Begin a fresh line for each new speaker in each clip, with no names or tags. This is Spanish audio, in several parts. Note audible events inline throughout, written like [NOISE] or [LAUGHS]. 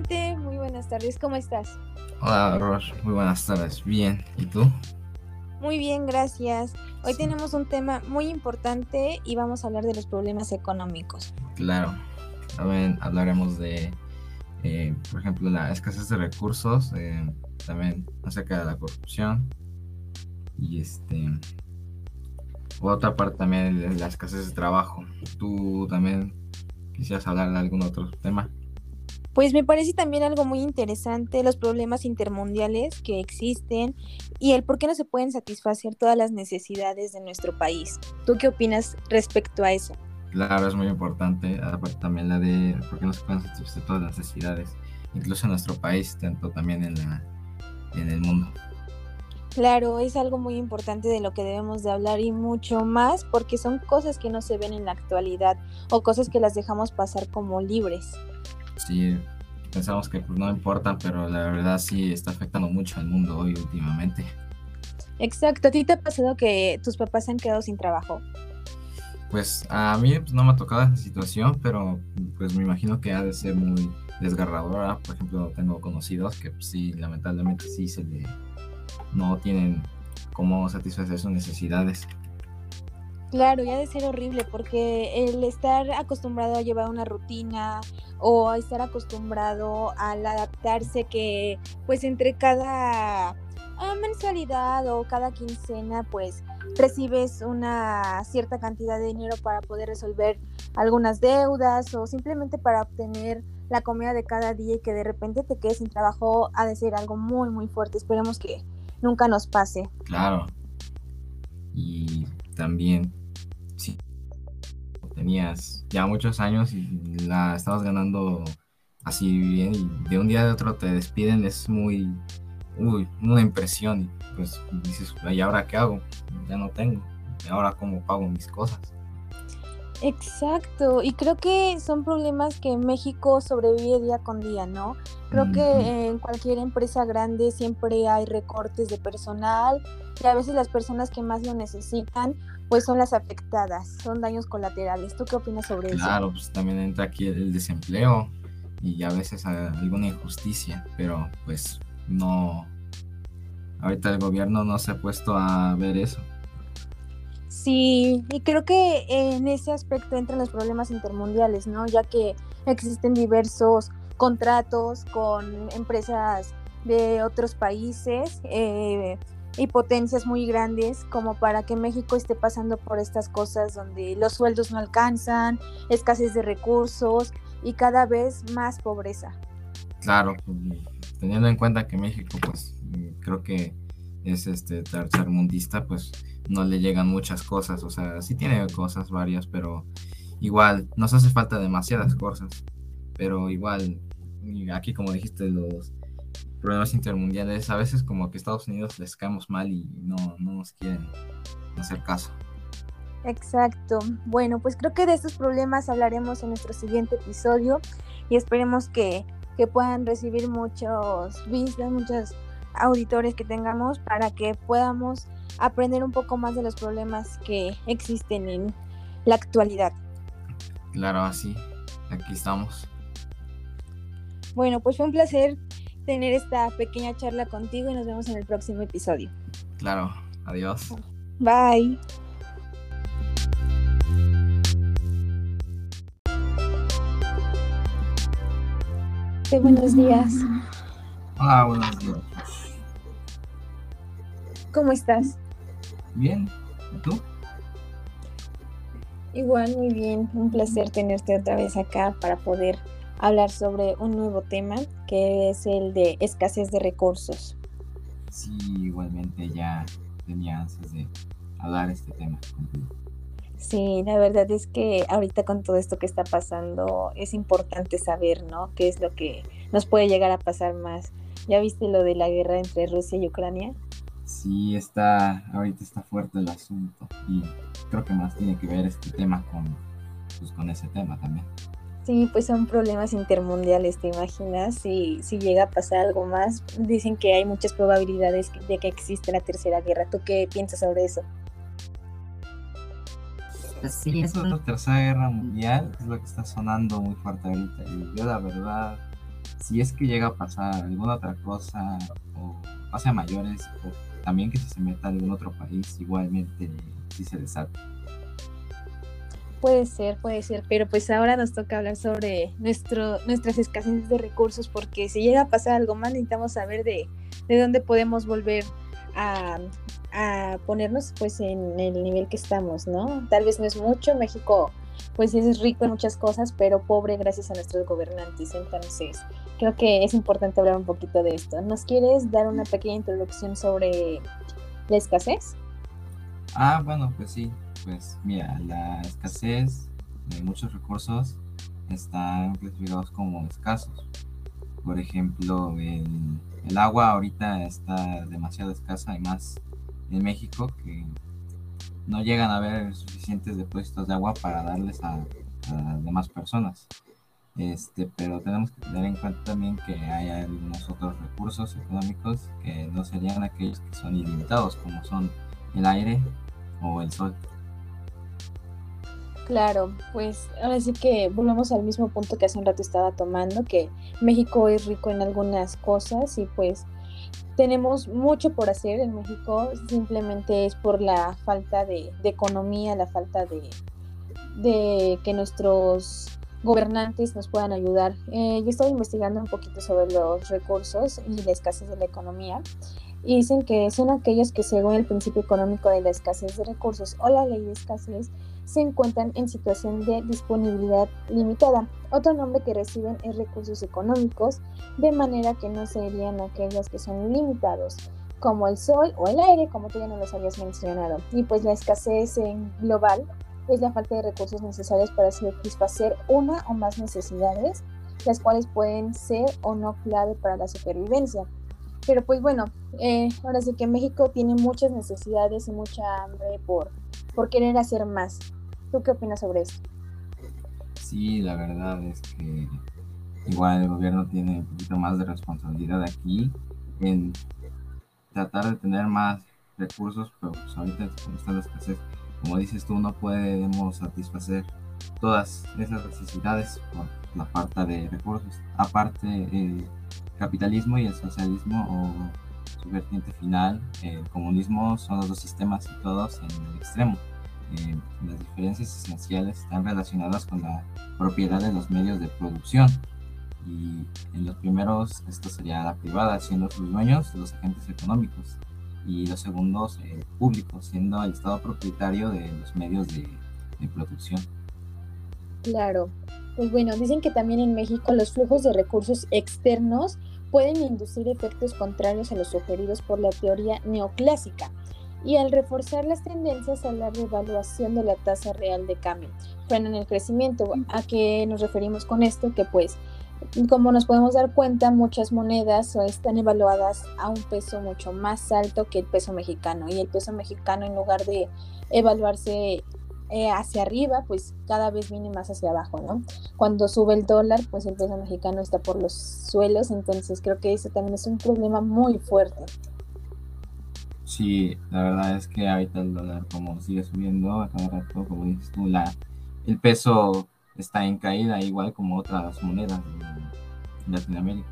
Dante, muy buenas tardes, ¿cómo estás?
Hola, Ross, muy buenas tardes. Bien, ¿y tú?
Muy bien, gracias. Hoy tenemos un tema muy importante y vamos a hablar de los problemas económicos.
Claro, también hablaremos de, eh, por ejemplo, la escasez de recursos, eh, también acerca de la corrupción y este otra parte también de la escasez de trabajo. ¿Tú también quisieras hablar de algún otro tema?
Pues me parece también algo muy interesante los problemas intermundiales que existen y el por qué no se pueden satisfacer todas las necesidades de nuestro país. ¿Tú qué opinas respecto a eso?
Claro, es muy importante, aparte también la de por qué no se pueden satisfacer todas las necesidades, incluso en nuestro país, tanto también en, la, en el mundo.
Claro, es algo muy importante de lo que debemos de hablar y mucho más porque son cosas que no se ven en la actualidad o cosas que las dejamos pasar como libres
sí pensamos que pues, no importan, pero la verdad sí está afectando mucho al mundo hoy últimamente.
Exacto, ¿a ti te ha pasado que tus papás se han quedado sin trabajo?
Pues a mí pues, no me ha tocado esa situación, pero pues me imagino que ha de ser muy desgarradora. Por ejemplo, tengo conocidos que pues, sí, lamentablemente sí se le no tienen cómo satisfacer sus necesidades.
Claro, ya de ser horrible porque el estar acostumbrado a llevar una rutina o estar acostumbrado al adaptarse que pues entre cada ah, mensualidad o cada quincena pues recibes una cierta cantidad de dinero para poder resolver algunas deudas o simplemente para obtener la comida de cada día y que de repente te quedes sin trabajo ha de ser algo muy muy fuerte. Esperemos que nunca nos pase.
Claro. Y también tenías ya muchos años y la estabas ganando así bien y de un día de otro te despiden, es muy, uy, una impresión y pues dices, ¿y ahora qué hago? Ya no tengo, ¿y ahora cómo pago mis cosas?
Exacto, y creo que son problemas que México sobrevive día con día, ¿no? Creo que en cualquier empresa grande siempre hay recortes de personal y a veces las personas que más lo necesitan pues son las afectadas, son daños colaterales. ¿Tú qué opinas sobre
eso? Claro, pues también entra aquí el desempleo y a veces alguna injusticia, pero pues no, ahorita el gobierno no se ha puesto a ver eso.
Sí, y creo que en ese aspecto entran los problemas intermundiales, ¿no? Ya que existen diversos contratos con empresas de otros países eh, y potencias muy grandes como para que México esté pasando por estas cosas donde los sueldos no alcanzan, escasez de recursos y cada vez más pobreza.
Claro, teniendo en cuenta que México, pues creo que es este tercer mundista, pues no le llegan muchas cosas, o sea, sí tiene cosas varias, pero igual nos hace falta demasiadas cosas, pero igual, aquí como dijiste, los problemas intermundiales, a veces como que Estados Unidos les caemos mal y no, no nos quieren hacer caso.
Exacto. Bueno, pues creo que de estos problemas hablaremos en nuestro siguiente episodio y esperemos que, que puedan recibir muchos vistas, muchos auditores que tengamos para que podamos aprender un poco más de los problemas que existen en la actualidad.
Claro, así, aquí estamos.
Bueno, pues fue un placer tener esta pequeña charla contigo y nos vemos en el próximo episodio.
Claro, adiós.
Bye. buenos días.
Hola, buenos días.
¿Cómo estás?
Bien, ¿y tú?
Igual, muy bien. Un placer tenerte otra vez acá para poder hablar sobre un nuevo tema que es el de escasez de recursos.
Sí, igualmente ya tenía ansias de hablar este tema contigo.
Sí, la verdad es que ahorita con todo esto que está pasando es importante saber, ¿no? ¿Qué es lo que nos puede llegar a pasar más? ¿Ya viste lo de la guerra entre Rusia y Ucrania?
Sí, está, ahorita está fuerte el asunto y creo que más tiene que ver este tema con, pues, con ese tema también.
Sí, pues son problemas intermundiales, ¿te imaginas? Si, si llega a pasar algo más, dicen que hay muchas probabilidades de que exista la tercera guerra. ¿Tú qué piensas sobre eso?
Pues sí, eso es la tercera guerra mundial, es lo que está sonando muy fuerte ahorita. Y yo la verdad si es que llega a pasar alguna otra cosa o pase a mayores o también que si se meta algún otro país igualmente si se desata.
Puede ser, puede ser, pero pues ahora nos toca hablar sobre nuestro, nuestras escasez de recursos porque si llega a pasar algo más necesitamos saber de, de dónde podemos volver a, a, ponernos pues en el nivel que estamos, ¿no? Tal vez no es mucho, México pues es rico en muchas cosas, pero pobre gracias a nuestros gobernantes, entonces creo que es importante hablar un poquito de esto. ¿Nos quieres dar una pequeña introducción sobre la escasez?
Ah, bueno, pues sí, pues mira, la escasez de muchos recursos están clasificados como escasos. Por ejemplo, el, agua ahorita está demasiado escasa y más en México que no llegan a haber suficientes depósitos de agua para darles a, a demás personas. Este, pero tenemos que tener en cuenta también que hay algunos otros recursos económicos que no serían aquellos que son ilimitados, como son el aire o el sol.
Claro, pues ahora sí que volvemos al mismo punto que hace un rato estaba tomando, que México es rico en algunas cosas y pues tenemos mucho por hacer en México, simplemente es por la falta de, economía, la falta de, de, que nuestros gobernantes nos puedan ayudar. Eh, yo estoy investigando un poquito sobre los recursos y la escasez de la economía y dicen que son aquellos que según el principio económico de la escasez de recursos o la ley de escasez se encuentran en situación de disponibilidad limitada. Otro nombre que reciben es recursos económicos, de manera que no serían aquellos que son limitados, como el sol o el aire, como tú ya no los habías mencionado. Y pues la escasez en global es la falta de recursos necesarios para satisfacer una o más necesidades, las cuales pueden ser o no clave para la supervivencia. Pero pues bueno, eh, ahora sí que México tiene muchas necesidades y mucha hambre por, por querer hacer más. ¿Tú qué opinas sobre esto?
Sí, la verdad es que igual el gobierno tiene un poquito más de responsabilidad aquí en tratar de tener más recursos, pero pues ahorita como está la escasez, como dices tú, no podemos satisfacer todas esas necesidades por la falta de recursos. Aparte, el capitalismo y el socialismo o su vertiente final, el comunismo, son los dos sistemas todos en el extremo eh, las diferencias esenciales están relacionadas con la propiedad de los medios de producción. Y en los primeros, esto sería la privada, siendo sus dueños los agentes económicos. Y los segundos, el público, siendo el Estado propietario de los medios de, de producción.
Claro. Pues bueno, dicen que también en México los flujos de recursos externos pueden inducir efectos contrarios a los sugeridos por la teoría neoclásica y al reforzar las tendencias a la revaluación de la tasa real de cambio. en el crecimiento. ¿A qué nos referimos con esto? Que pues, como nos podemos dar cuenta, muchas monedas están evaluadas a un peso mucho más alto que el peso mexicano y el peso mexicano en lugar de evaluarse eh, hacia arriba, pues cada vez viene más hacia abajo, ¿no? Cuando sube el dólar, pues el peso mexicano está por los suelos, entonces creo que eso también es un problema muy fuerte.
Sí, la verdad es que ahorita el dólar como sigue subiendo a cada rato, como dices tú, la, el peso está en caída igual como otras monedas de Latinoamérica.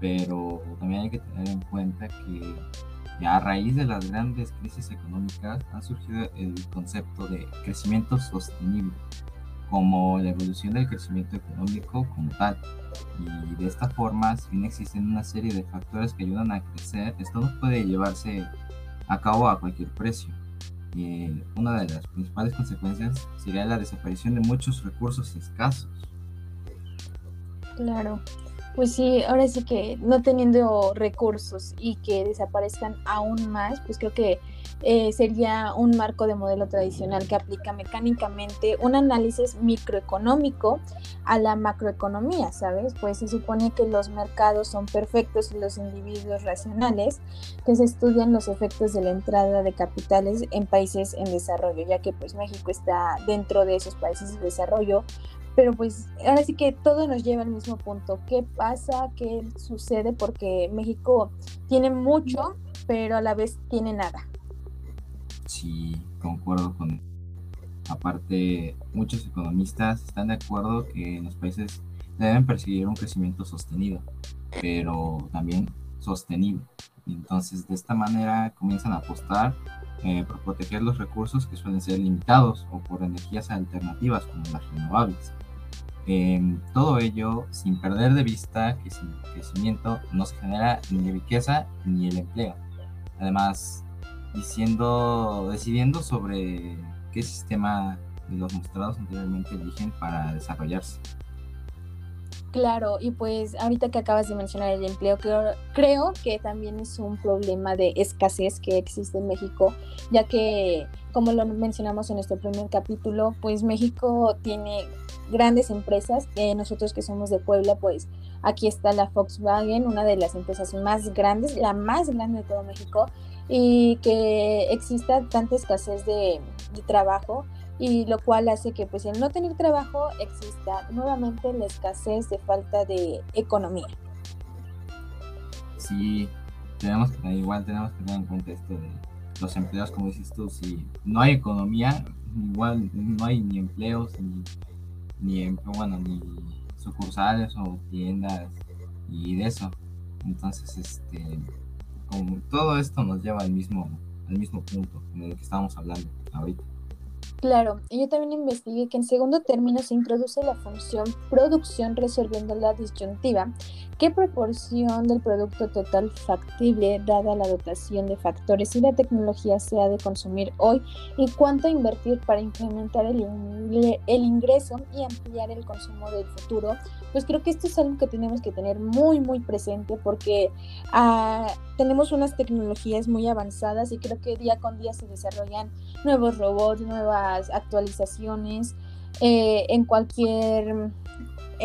Pero también hay que tener en cuenta que a raíz de las grandes crisis económicas ha surgido el concepto de crecimiento sostenible como la evolución del crecimiento económico como tal. Y de esta forma, si bien existen una serie de factores que ayudan a crecer, esto no puede llevarse a cabo a cualquier precio. Y una de las principales consecuencias sería la desaparición de muchos recursos escasos.
Claro, pues sí, ahora sí que no teniendo recursos y que desaparezcan aún más, pues creo que eh, sería un marco de modelo tradicional que aplica mecánicamente un análisis microeconómico a la macroeconomía, ¿sabes? Pues se supone que los mercados son perfectos y los individuos racionales, que se estudian los efectos de la entrada de capitales en países en desarrollo, ya que pues México está dentro de esos países de desarrollo, pero pues ahora sí que todo nos lleva al mismo punto. ¿Qué pasa? ¿Qué sucede? Porque México tiene mucho, pero a la vez tiene nada.
Sí, concuerdo con... Aparte, muchos economistas están de acuerdo que los países deben perseguir un crecimiento sostenido, pero también sostenible. Entonces, de esta manera comienzan a apostar eh, por proteger los recursos que suelen ser limitados o por energías alternativas como las renovables. Eh, todo ello sin perder de vista que sin crecimiento no se genera ni riqueza ni el empleo. Además, diciendo, decidiendo sobre qué sistema de los mostrados anteriormente eligen para desarrollarse.
Claro, y pues ahorita que acabas de mencionar el empleo, creo, creo que también es un problema de escasez que existe en México, ya que, como lo mencionamos en nuestro primer capítulo, pues México tiene grandes empresas, eh, nosotros que somos de Puebla, pues aquí está la Volkswagen, una de las empresas más grandes, la más grande de todo México, y que exista tanta escasez de, trabajo y lo cual hace que pues el no tener trabajo exista nuevamente la escasez de falta de economía.
Sí, tenemos que, igual tenemos que tener en cuenta esto de los empleos, como dices tú, si no hay economía, igual no hay ni empleos, ni, ni, bueno, ni sucursales o tiendas y de eso. Entonces, este, todo esto nos lleva al mismo, al mismo punto en el que estamos hablando ahorita.
Claro, yo también investigué que en segundo término se introduce la función producción resolviendo la disyuntiva. ¿Qué proporción del producto total factible, dada la dotación de factores y la tecnología, se ha de consumir hoy? ¿Y cuánto invertir para incrementar el, ingreso y ampliar el consumo del futuro? Pues creo que esto es algo que tenemos que tener muy, muy presente porque ah, tenemos unas tecnologías muy avanzadas y creo que día con día se desarrollan nuevos robots, nuevas actualizaciones eh, en cualquier,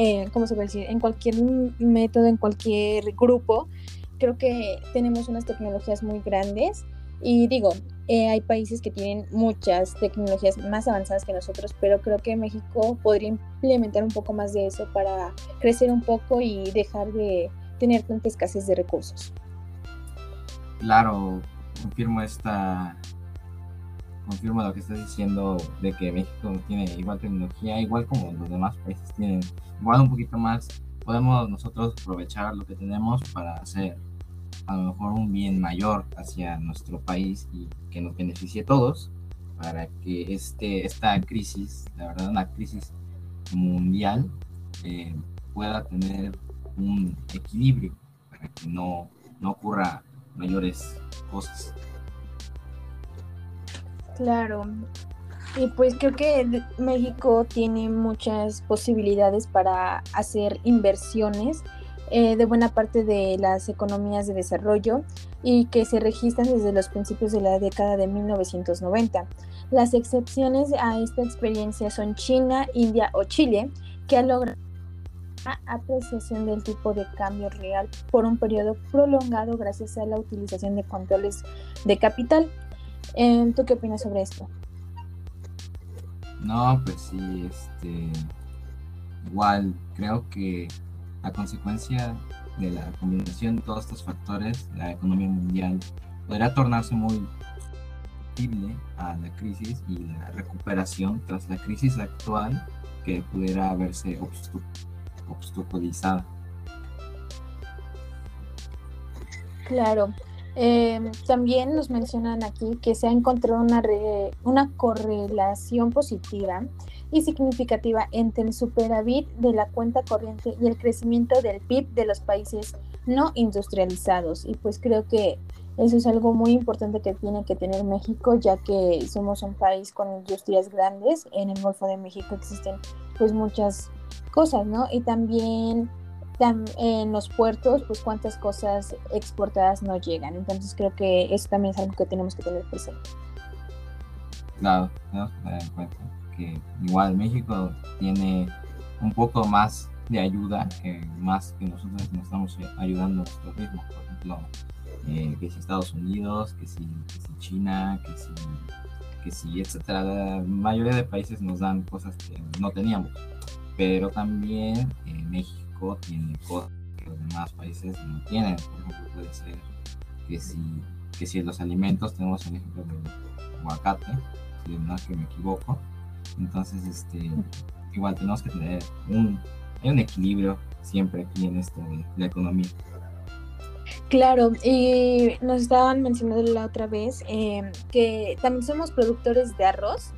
eh, ¿cómo se puede decir? En cualquier método, en cualquier grupo. Creo que tenemos unas tecnologías muy grandes y digo, eh, hay países que tienen muchas tecnologías más avanzadas que nosotros, pero creo que México podría implementar un poco más de eso para crecer un poco y dejar de tener tanta escasez de recursos.
Claro, confirmo esta, confirmo lo que estás diciendo de que México tiene igual tecnología, igual como los demás países tienen, igual un poquito más. Podemos nosotros aprovechar lo que tenemos para hacer a lo mejor un bien mayor hacia nuestro país y que nos beneficie a todos para que este, esta crisis, la verdad una crisis mundial, eh, pueda tener un equilibrio para que no, no ocurra mayores cosas.
Claro. Y pues creo que México tiene muchas posibilidades para hacer inversiones eh, de buena parte de las economías de desarrollo y que se registran desde los principios de la década de 1990. Las excepciones a esta experiencia son China, India o Chile, que han logrado la apreciación del tipo de cambio real por un periodo prolongado gracias a la utilización de controles de capital. Em, ¿Tú qué opinas sobre esto?
No, pues sí, este, igual creo que a consecuencia de la combinación de todos estos factores, la economía mundial podría tornarse muy a la crisis y la recuperación tras la crisis actual que pudiera verse obstaculizada.
Claro, Em, también nos mencionan aquí que se ha encontrado una, una correlación positiva y significativa entre el superávit de la cuenta corriente y el crecimiento del PIB de los países no industrializados. Y pues creo que eso es algo muy importante que tiene que tener México, ya que somos un país con industrias grandes. En el Golfo de México existen pues muchas cosas, ¿no? Y también en los puertos, pues cuántas cosas exportadas no llegan. Entonces creo que eso también es algo que tenemos que tener presente.
Claro, tenemos que tener en cuenta que igual México tiene un poco más de ayuda, más que nosotros nos estamos ayudando a nosotros mismos. Por ejemplo, eh, que si Estados Unidos, que si, China, que si, que si, etcétera. La mayoría de países nos dan cosas que no teníamos, pero también eh, México tiene cosas que los demás países no tienen. Por ejemplo, puede ser que si, que si los alimentos, tenemos el ejemplo del aguacate, si no es que me equivoco, entonces este, igual tenemos que tener un, hay un equilibrio siempre aquí en esto, en la economía.
Claro, y nos estaban mencionando la otra vez eh, que también somos productores de arroz,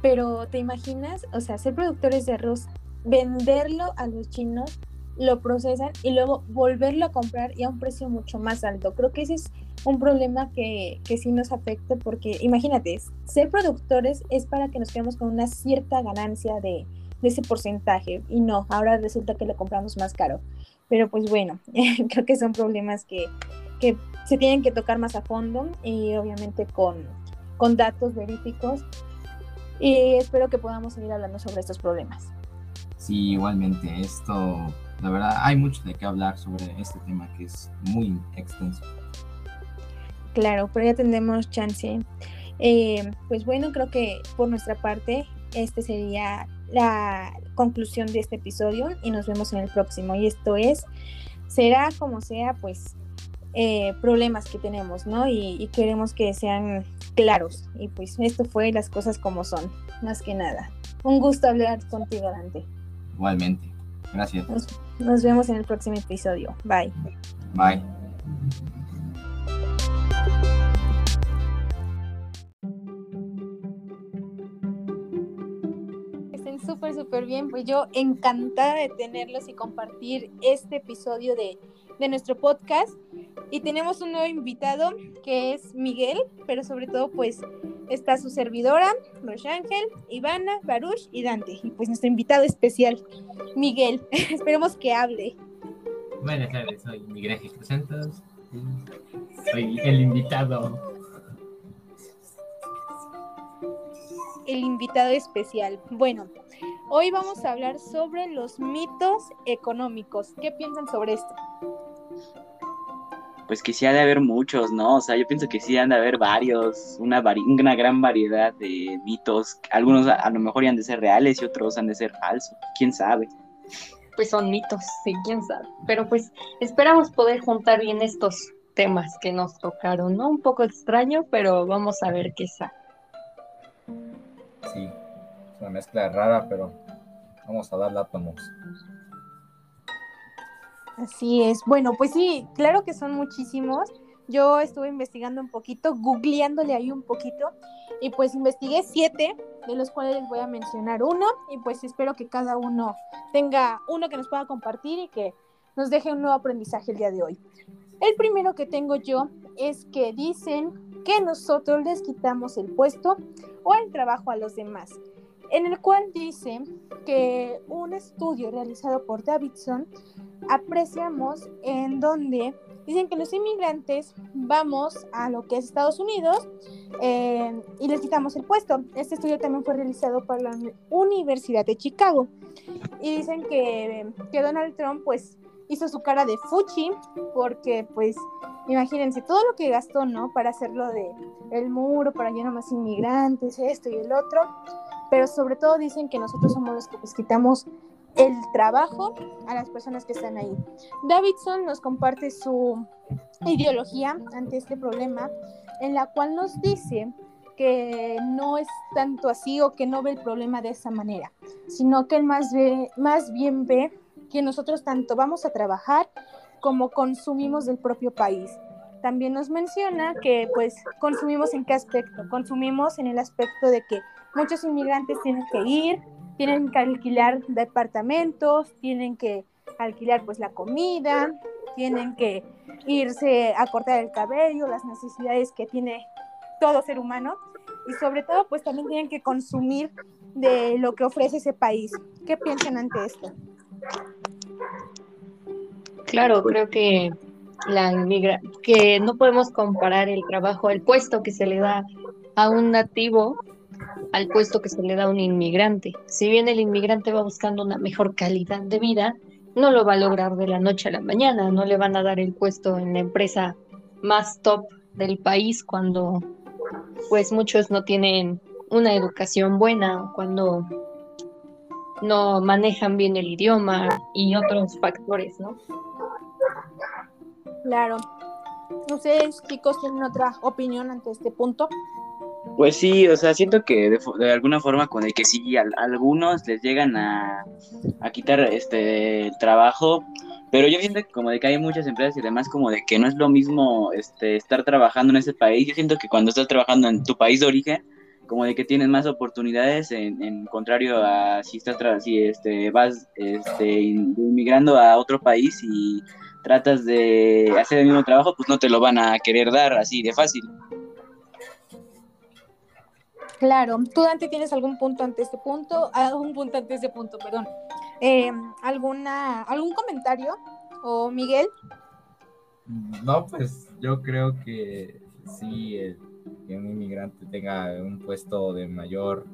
pero ¿te imaginas? O sea, ser productores de arroz, venderlo a los chinos, lo procesan y luego volverlo a comprar y a un precio mucho más alto. Creo que ese es un problema que, que sí nos afecta porque imagínate, ser productores es para que nos quedemos con una cierta ganancia de, de ese porcentaje y no, ahora resulta que lo compramos más caro. Pero pues bueno, [LAUGHS] creo que son problemas que, que, se tienen que tocar más a fondo y obviamente con, con datos verídicos. Y espero que podamos seguir hablando sobre estos problemas.
Sí, igualmente, esto, la verdad, hay mucho de qué hablar sobre este tema que es muy extenso.
Claro, pero ya tendremos chance. Eh, pues bueno, creo que por nuestra parte, este sería la conclusión de este episodio y nos vemos en el próximo. Y esto es, será como sea, pues eh, problemas que tenemos, ¿no? Y, queremos que sean claros. Y pues esto fue las cosas como son, más que nada. Un gusto hablar contigo, Dante.
Igualmente. Gracias.
nos vemos en el próximo episodio. Bye.
Bye.
Súper, bien. Pues yo encantada de tenerlos y compartir este episodio de, de nuestro podcast. Y tenemos un nuevo invitado que es Miguel, pero sobre todo pues está su servidora, Rosángel, Ivana, Baruch y Dante. Y pues nuestro invitado especial, Miguel. [LAUGHS] Esperemos que hable.
Buenas tardes, soy Miguel G. Soy el invitado.
El invitado especial. Bueno, Hoy vamos a hablar sobre los mitos económicos. ¿Qué piensan sobre esto?
Pues que sí ha de haber muchos, ¿no? O sea, yo pienso que sí han de haber varios, una, una gran variedad de mitos. Algunos a, lo mejor han de ser reales y otros han de ser falsos. ¿Quién sabe?
Pues son mitos, sí, quién sabe. Pero pues esperamos poder juntar bien estos temas que nos tocaron, ¿no? Un poco extraño, pero vamos a ver qué sale.
Sí, una mezcla rara, pero vamos a darle átomos.
Así es. Bueno, pues sí, claro que son muchísimos. Yo estuve investigando un poquito, googleándole ahí un poquito, y pues investigué siete, de los cuales les voy a mencionar uno, y pues espero que cada uno tenga uno que nos pueda compartir y que nos deje un nuevo aprendizaje el día de hoy. El primero que tengo yo es que dicen que nosotros les quitamos el puesto o el trabajo a los demás en el cual dice que un estudio realizado por Davidson apreciamos en donde dicen que los inmigrantes vamos a lo que es Estados Unidos eh, y les quitamos el puesto. Este estudio también fue realizado por la Universidad de Chicago y dicen que, que Donald Trump pues hizo su cara de fuchi porque pues imagínense todo lo que gastó, ¿no? Para hacerlo de el muro, para llenar más inmigrantes, esto y el otro pero sobre todo dicen que nosotros somos los que les quitamos el trabajo a las personas que están ahí. Davidson nos comparte su ideología ante este problema, en la cual nos dice que no es tanto así o que no ve el problema de esa manera, sino que él más, ve, más bien ve que nosotros tanto vamos a trabajar como consumimos del propio país. También nos menciona que pues consumimos en qué aspecto, consumimos en el aspecto de que muchos inmigrantes tienen que ir, tienen que alquilar departamentos, tienen que alquilar pues la comida, tienen que irse a cortar el cabello, las necesidades que tiene todo ser humano y sobre todo pues también tienen que consumir de lo que ofrece ese país. ¿Qué piensan ante esto?
Claro, creo que la inmigra que no podemos comparar el trabajo, el puesto que se le da a un nativo al puesto que se le da a un inmigrante. Si bien el inmigrante va buscando una mejor calidad de vida, no lo va a lograr de la noche a la mañana, no le van a dar el puesto en la empresa más top del país cuando pues muchos no tienen una educación buena, cuando no manejan bien el idioma y otros factores, ¿no?
Claro. Sé, chicos, ¿tienen otra opinión ante este punto?
Pues sí, o sea, siento que de, de alguna forma con el que sí, algunos les llegan a, a quitar este trabajo, pero yo siento que como de que hay muchas empresas y demás como de que no es lo mismo este estar trabajando en ese país. Yo siento que cuando estás trabajando en tu país de origen, como de que tienes más oportunidades en, en contrario a si estás si este vas este in- inmigrando a otro país y tratas de hacer el mismo trabajo, pues no te lo van a querer dar así de fácil.
Claro, tú Dante tienes algún punto ante este punto, algún punto ante este punto, perdón. Eh, alguna, algún comentario o Miguel?
No, pues yo creo que sí, que un inmigrante tenga un puesto de mayor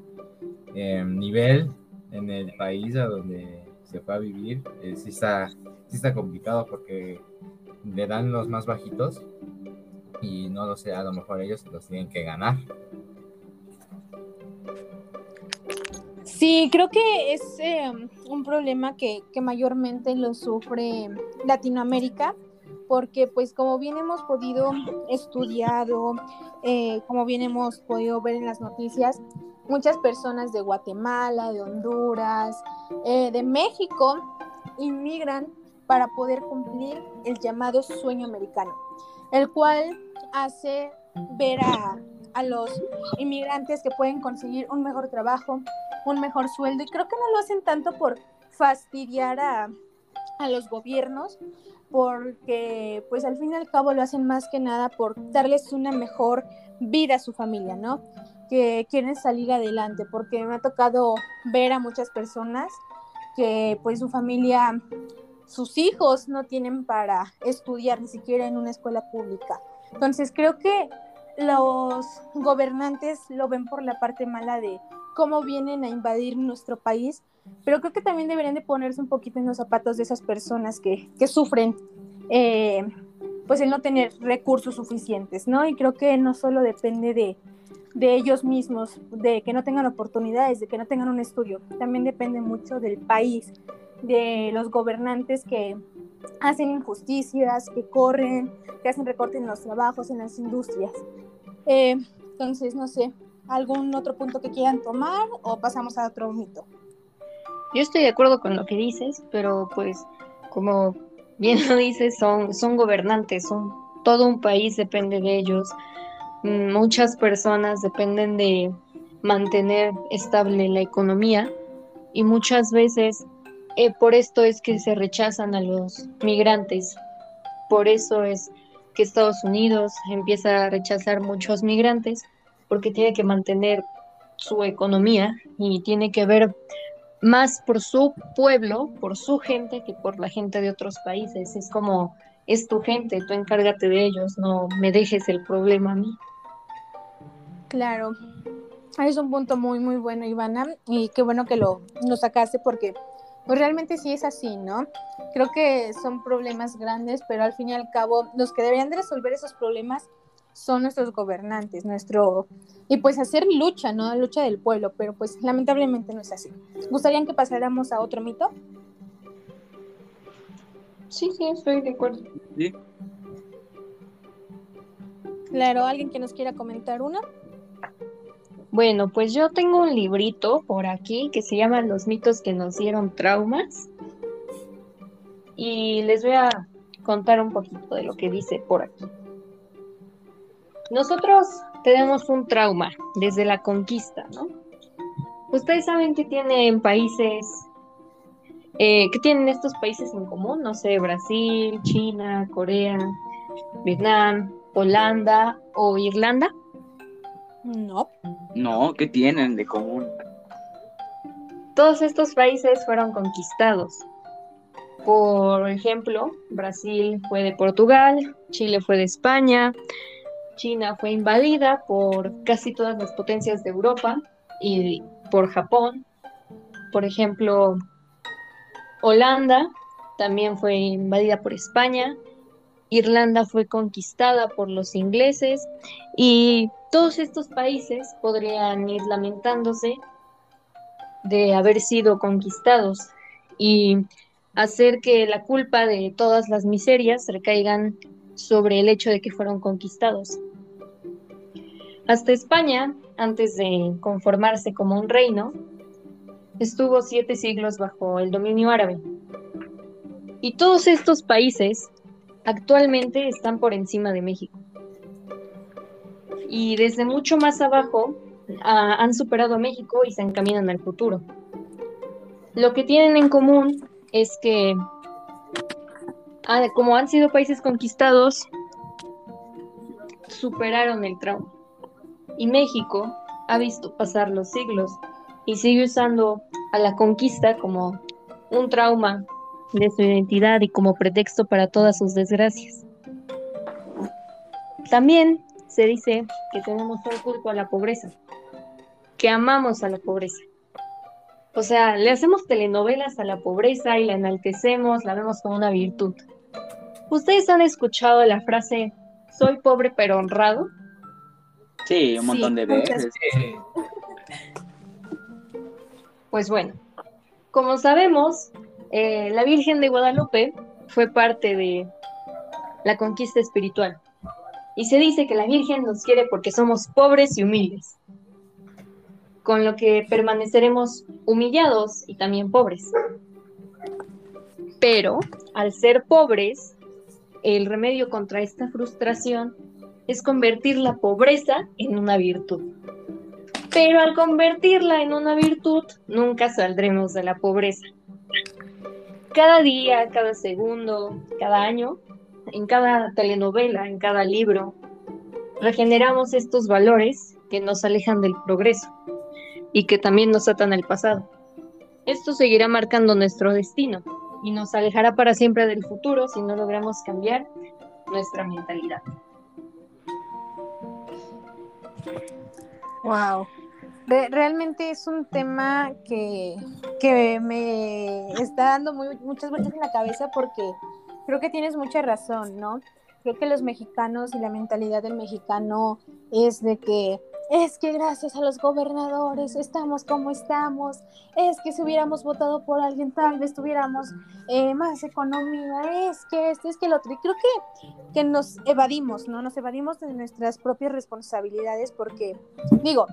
eh, nivel en el país a donde se fue a vivir, eh, sí, está, sí está complicado porque le dan los más bajitos y no lo sé, a lo mejor ellos los tienen que ganar.
Sí, creo que es eh, un problema que, que mayormente lo sufre Latinoamérica, porque pues como bien hemos podido estudiado, eh, como bien hemos podido ver en las noticias, muchas personas de Guatemala, de Honduras, eh, de México, inmigran para poder cumplir el llamado sueño americano, el cual hace ver a, a los inmigrantes que pueden conseguir un mejor trabajo, un mejor sueldo y creo que no lo hacen tanto por fastidiar a, a los gobiernos porque pues al fin y al cabo lo hacen más que nada por darles una mejor vida a su familia, ¿no? Que quieren salir adelante porque me ha tocado ver a muchas personas que pues su familia, sus hijos no tienen para estudiar ni siquiera en una escuela pública. Entonces creo que los gobernantes lo ven por la parte mala de cómo vienen a invadir nuestro país, pero creo que también deberían de ponerse un poquito en los zapatos de esas personas que, que sufren eh, pues el no tener recursos suficientes, ¿no? Y creo que no solo depende de, de ellos mismos, de que no tengan oportunidades, de que no tengan un estudio, también depende mucho del país, de los gobernantes que hacen injusticias, que corren, que hacen recortes en los trabajos, en las industrias. Eh, entonces, no sé, ¿algún otro punto que quieran tomar o pasamos a otro mito?
Yo estoy de acuerdo con lo que dices, pero pues como bien lo dices, son, son gobernantes, son, todo un país depende de ellos. Mm, Muchas personas dependen de mantener estable la economía y muchas veces eh, por esto es que se rechazan a los migrantes. Por eso es que Estados Unidos empieza a rechazar muchos migrantes porque tiene que mantener su economía y tiene que ver más por su pueblo, por su gente, que por la gente de otros países. Es como, es tu gente, tú encárgate de ellos, no me dejes el problema a mí.
Claro, es un punto muy, muy bueno, Ivana, y qué bueno que lo, lo sacaste porque pues realmente sí es así, ¿no? Creo que son problemas grandes, pero al fin y al cabo los que deberían de resolver esos problemas son nuestros gobernantes, nuestro y pues hacer lucha, ¿no? Lucha del pueblo, pero pues lamentablemente no es así. ¿Gustarían que pasáramos a otro mito?
Sí, sí, estoy de acuerdo.
¿sí?
Claro, alguien que nos quiera comentar uno.
Bueno, pues yo tengo un librito por aquí que se llama Los mitos que nos dieron traumas. Y les voy a contar un poquito de lo que dice por aquí. Nosotros tenemos un trauma desde la conquista, ¿no? Ustedes saben que tienen países, eh, que tienen estos países en común, no sé, Brasil, China, Corea, Vietnam, Holanda o Irlanda.
No.
No, ¿qué tienen de común?
Todos estos países fueron conquistados. Por ejemplo, Brasil fue de Portugal, Chile fue de España, China fue invadida por casi todas las potencias de Europa y por Japón. Por ejemplo, Holanda también fue invadida por España, Irlanda fue conquistada por los ingleses y todos estos países podrían ir lamentándose de haber sido conquistados y hacer que la culpa de todas las miserias recaigan sobre el hecho de que fueron conquistados. Hasta España, antes de conformarse como un reino, estuvo siete siglos bajo el dominio árabe. Y todos estos países actualmente están por encima de México. Y desde mucho más abajo ah, han superado a México y se encaminan al futuro. Lo que tienen en común es que, ah, como han sido países conquistados, superaron el trauma. Y México ha visto pasar los siglos y sigue usando a la conquista como un trauma de su identidad y como pretexto para todas sus desgracias. También se dice que tenemos un culto a la pobreza, que amamos a la pobreza. O sea, le hacemos telenovelas a la pobreza y la enaltecemos, la vemos como una virtud. ¿Ustedes han escuchado la frase soy pobre pero honrado?
Sí, un montón de veces.
Pues bueno, como sabemos, eh, la Virgen de Guadalupe fue parte de la conquista espiritual. Y se dice que la Virgen nos quiere porque somos pobres y humildes, con lo que permaneceremos humillados y también pobres. Pero al ser pobres, el remedio contra esta frustración es convertir la pobreza en una virtud. Pero al convertirla en una virtud, nunca saldremos de la pobreza. Cada día, cada segundo, cada año, en cada telenovela, en cada libro, regeneramos estos valores que nos alejan del progreso y que también nos atan al pasado. Esto seguirá marcando nuestro destino y nos alejará para siempre del futuro si no logramos cambiar nuestra mentalidad.
Wow. realmente es un tema que, que, me está dando muchas vueltas en la cabeza porque creo que tienes mucha razón, ¿no? Creo que los mexicanos y la mentalidad del mexicano es de que es que gracias a los gobernadores estamos como estamos, es que si hubiéramos votado por alguien tal vez tuviéramos eh, más economía, es que esto, es que lo otro. Y creo que, que nos evadimos, ¿no? Nos evadimos de nuestras propias responsabilidades porque, digo,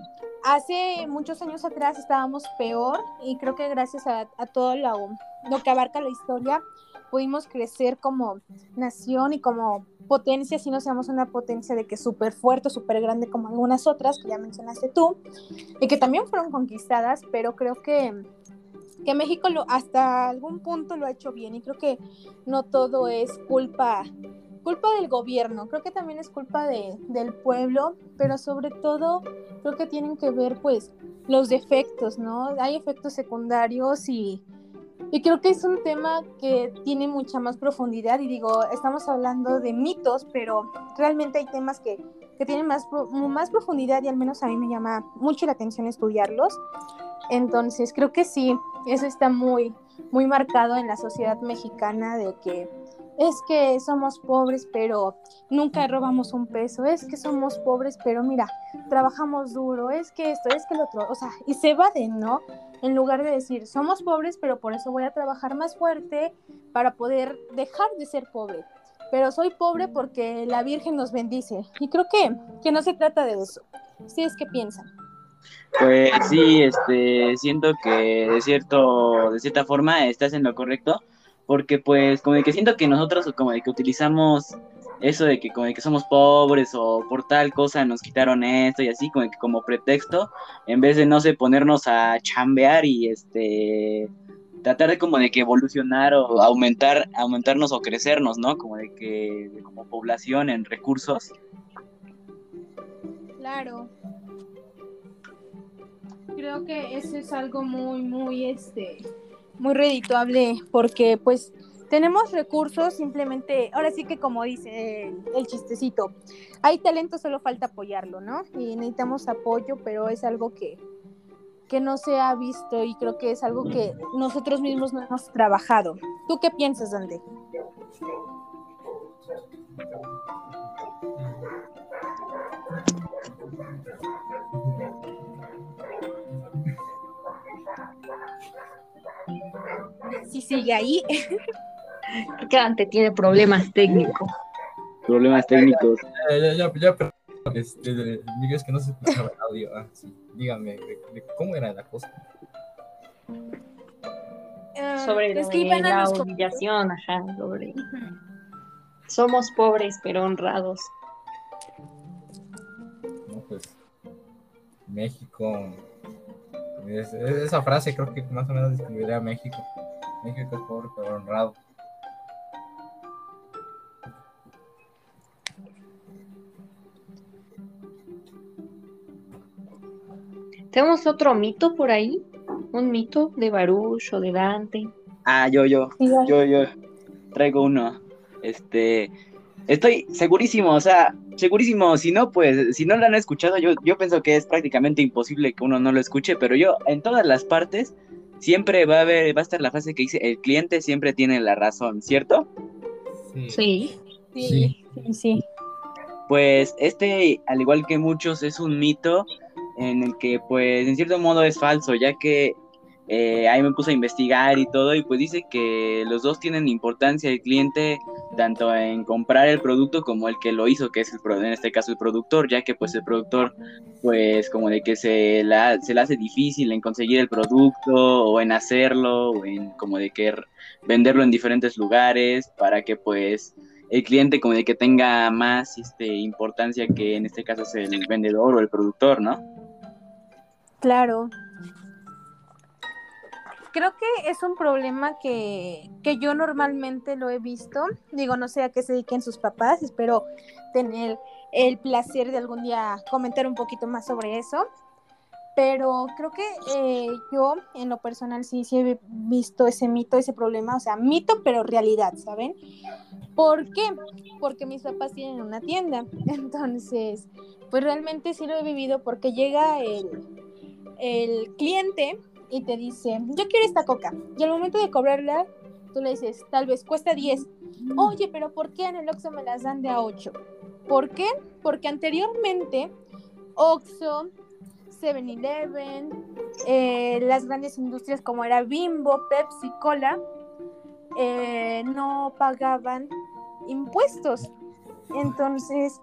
hace muchos años atrás estábamos peor y creo que gracias a, a todo lo, lo que abarca la historia, pudimos crecer como nación y como potencia, si no seamos una potencia de que súper fuerte, súper grande como algunas otras que ya mencionaste tú, y que también fueron conquistadas, pero creo que, que México lo, hasta algún punto lo ha hecho bien y creo que no todo es culpa culpa del gobierno, creo que también es culpa de, del pueblo, pero sobre todo creo que tienen que ver pues los defectos, ¿no? Hay efectos secundarios y, y creo que es un tema que tiene mucha más profundidad y digo, estamos hablando de mitos, pero realmente hay temas que, que tienen más, más profundidad y al menos a mí me llama mucho la atención estudiarlos. Entonces creo que sí, eso está muy, muy marcado en la sociedad mexicana de que es que somos pobres pero nunca robamos un peso, es que somos pobres pero mira, trabajamos duro, es que esto, es que lo otro, o sea, y se evaden, ¿no? en lugar de decir, somos pobres, pero por eso voy a trabajar más fuerte para poder dejar de ser pobre. Pero soy pobre porque la Virgen nos bendice. Y creo que, que no se trata de eso. ¿Sí es que piensan?
Pues sí, este, siento que de cierto, de cierta forma estás en lo correcto, porque pues como de que siento que nosotros como de que utilizamos eso de que como de que somos pobres o por tal cosa nos quitaron esto y así como que como pretexto en vez de no sé ponernos a chambear y este tratar de como de que evolucionar o aumentar aumentarnos o crecernos no como de que como población en recursos.
Claro. Creo que eso es algo muy muy este muy redituable porque pues tenemos recursos, simplemente, ahora sí que como dice el, chistecito, hay talento, solo falta apoyarlo, ¿no? Y necesitamos apoyo, pero es algo que, que no se ha visto y creo que es algo que nosotros mismos no hemos trabajado. ¿Tú qué piensas, Dante? Si sigue ahí. [LAUGHS]
que Dante tiene problemas técnicos.
Problemas técnicos.
Ya, ya, ya, Este, de- digo, es que no se escuchaba el audio. Ah, sí. Dígame, de- de ¿cómo era la cosa?
Ah,
Sobre lo de la
los
humillación, ajá, sobre... Somos pobres pero honrados.
No, pues. México. es- es- esa frase creo que más o menos describiría a México. México es pobre pero honrado.
¿Tenemos otro mito por ahí? ¿Un mito de Baruch o de Dante?
Ah, yo, yo,
Sí,
yo, yo traigo uno. Este, estoy segurísimo, o sea, segurísimo. Si no, pues, si no lo han escuchado, yo, yo pienso que es prácticamente imposible que uno no lo escuche, pero yo, en todas las partes, siempre va a haber, va a estar la frase que dice, el cliente siempre tiene la razón, ¿cierto?
Sí.
Sí.
Sí, sí, sí.
Pues este, al igual que muchos, es un mito en el que, pues, en cierto modo es falso, ya que eh, ahí me puse a investigar y todo, y pues dice que los dos tienen importancia, el cliente, tanto en comprar el producto como el que lo hizo, que es el, en este caso el productor, ya que pues el productor, pues como de que se, la, se le hace difícil en conseguir el producto o en hacerlo, o en como de que venderlo en diferentes lugares para que pues el cliente como de que tenga más este, importancia que en este caso es el vendedor o el productor, ¿no?
Claro. Creo que es un problema que, que yo normalmente lo he visto. Digo, no sé a qué se dediquen sus papás. Espero tener el placer de algún día comentar un poquito más sobre eso. Pero creo que eh, yo, en lo personal, sí, sí he visto ese mito, ese problema. O sea, mito, pero realidad, ¿saben? ¿Por qué? Porque mis papás tienen una tienda. [LAUGHS] Entonces, pues realmente sí lo he vivido porque llega el, el cliente y te dice, yo quiero esta coca. Y al momento de cobrarla, tú le dices, tal vez cuesta 10. Oye, pero ¿por qué en el Oxxo me las dan de a 8? ¿Por qué? Porque anteriormente Oxxo, 7-Eleven, eh, las grandes industrias como era Bimbo, Pepsi, Cola, eh, no pagaban impuestos. Entonces,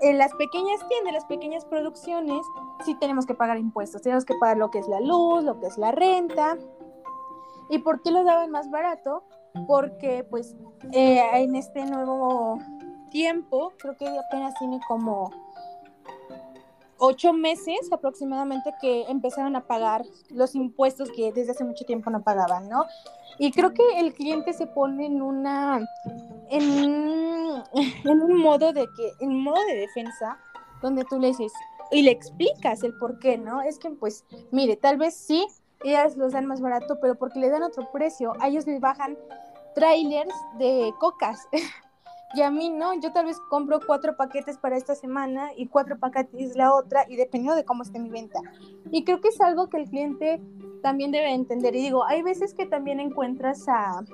en las pequeñas tiendas, las pequeñas producciones, sí tenemos que pagar impuestos. Tenemos que pagar lo que es la luz, lo que es la renta. ¿Y por qué lo daban más barato? Porque, pues, eh, en este nuevo tiempo, creo que apenas tiene como ocho meses aproximadamente que empezaron a pagar los impuestos que desde hace mucho tiempo no pagaban, ¿no? Y creo que el cliente se pone en una, en, [LAUGHS] en un modo de que, en modo de defensa, donde tú le dices y le explicas el por qué, ¿no? Es que, pues, mire, tal vez sí, ellas los dan más barato, pero porque le dan otro precio, a ellos les bajan trailers de cocas. [LAUGHS] Y a mí no, yo tal vez compro cuatro paquetes para esta semana y cuatro paquetes la otra y dependiendo de cómo esté mi venta. Y creo que es algo que el cliente también debe entender. Y digo, hay veces que también encuentras a,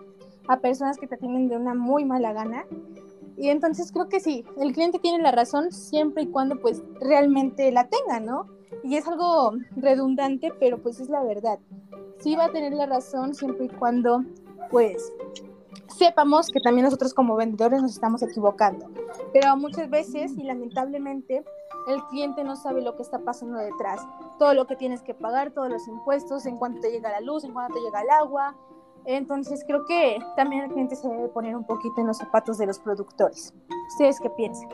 a personas que te atienden de una muy mala gana. Y entonces creo que sí, el cliente tiene la razón siempre y cuando pues realmente la tenga, ¿no? Y es algo redundante, pero pues es la verdad. Sí va a tener la razón siempre y cuando pues sepamos que también nosotros como vendedores nos estamos equivocando. Pero muchas veces y lamentablemente el cliente no sabe lo que está pasando detrás. Todo lo que tienes que pagar, todos los impuestos, en cuanto te llega la luz, en cuanto te llega el agua. Entonces creo que también el cliente se debe poner un poquito en los zapatos de los productores. ¿Ustedes qué piensan?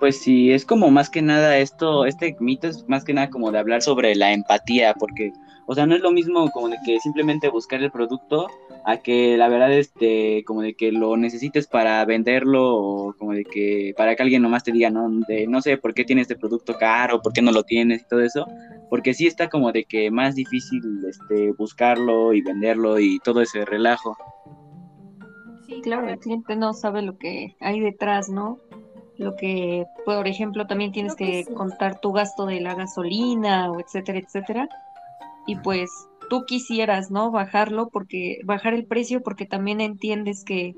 Pues sí, es como más que nada esto, este mito es más que nada como de hablar sobre la empatía, porque, o sea, no es lo mismo como de que simplemente buscar el producto a que la verdad, este, como de que lo necesites para venderlo o como de que para que alguien nomás te diga, no, de, no sé por qué tienes este producto caro, por qué no lo tienes y todo eso, porque sí está como de que más difícil, este, buscarlo y venderlo y todo ese relajo.
Sí, claro, el cliente no sabe lo que hay detrás, ¿no? Lo que, por ejemplo, también tienes
Creo que
que
sí.
contar tu gasto de la gasolina o etcétera, etcétera. Y pues tú quisieras, ¿no? Bajarlo porque, bajar el precio porque también entiendes que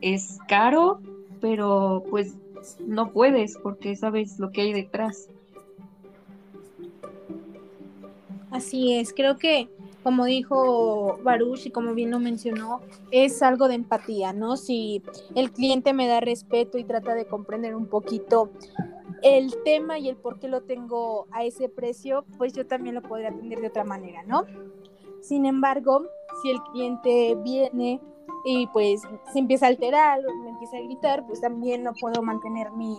es caro, pero pues no puedes porque sabes lo que hay detrás.
Así es, creo que como dijo Baruch y como bien lo mencionó, es algo de empatía, ¿no? Si el cliente me da respeto y trata de comprender un poquito el tema y el por qué lo tengo a ese precio, pues yo también lo podría atender de otra manera, ¿no? Sin embargo, si el cliente viene y pues se empieza a alterar me empieza a gritar, pues también no puedo mantener mi,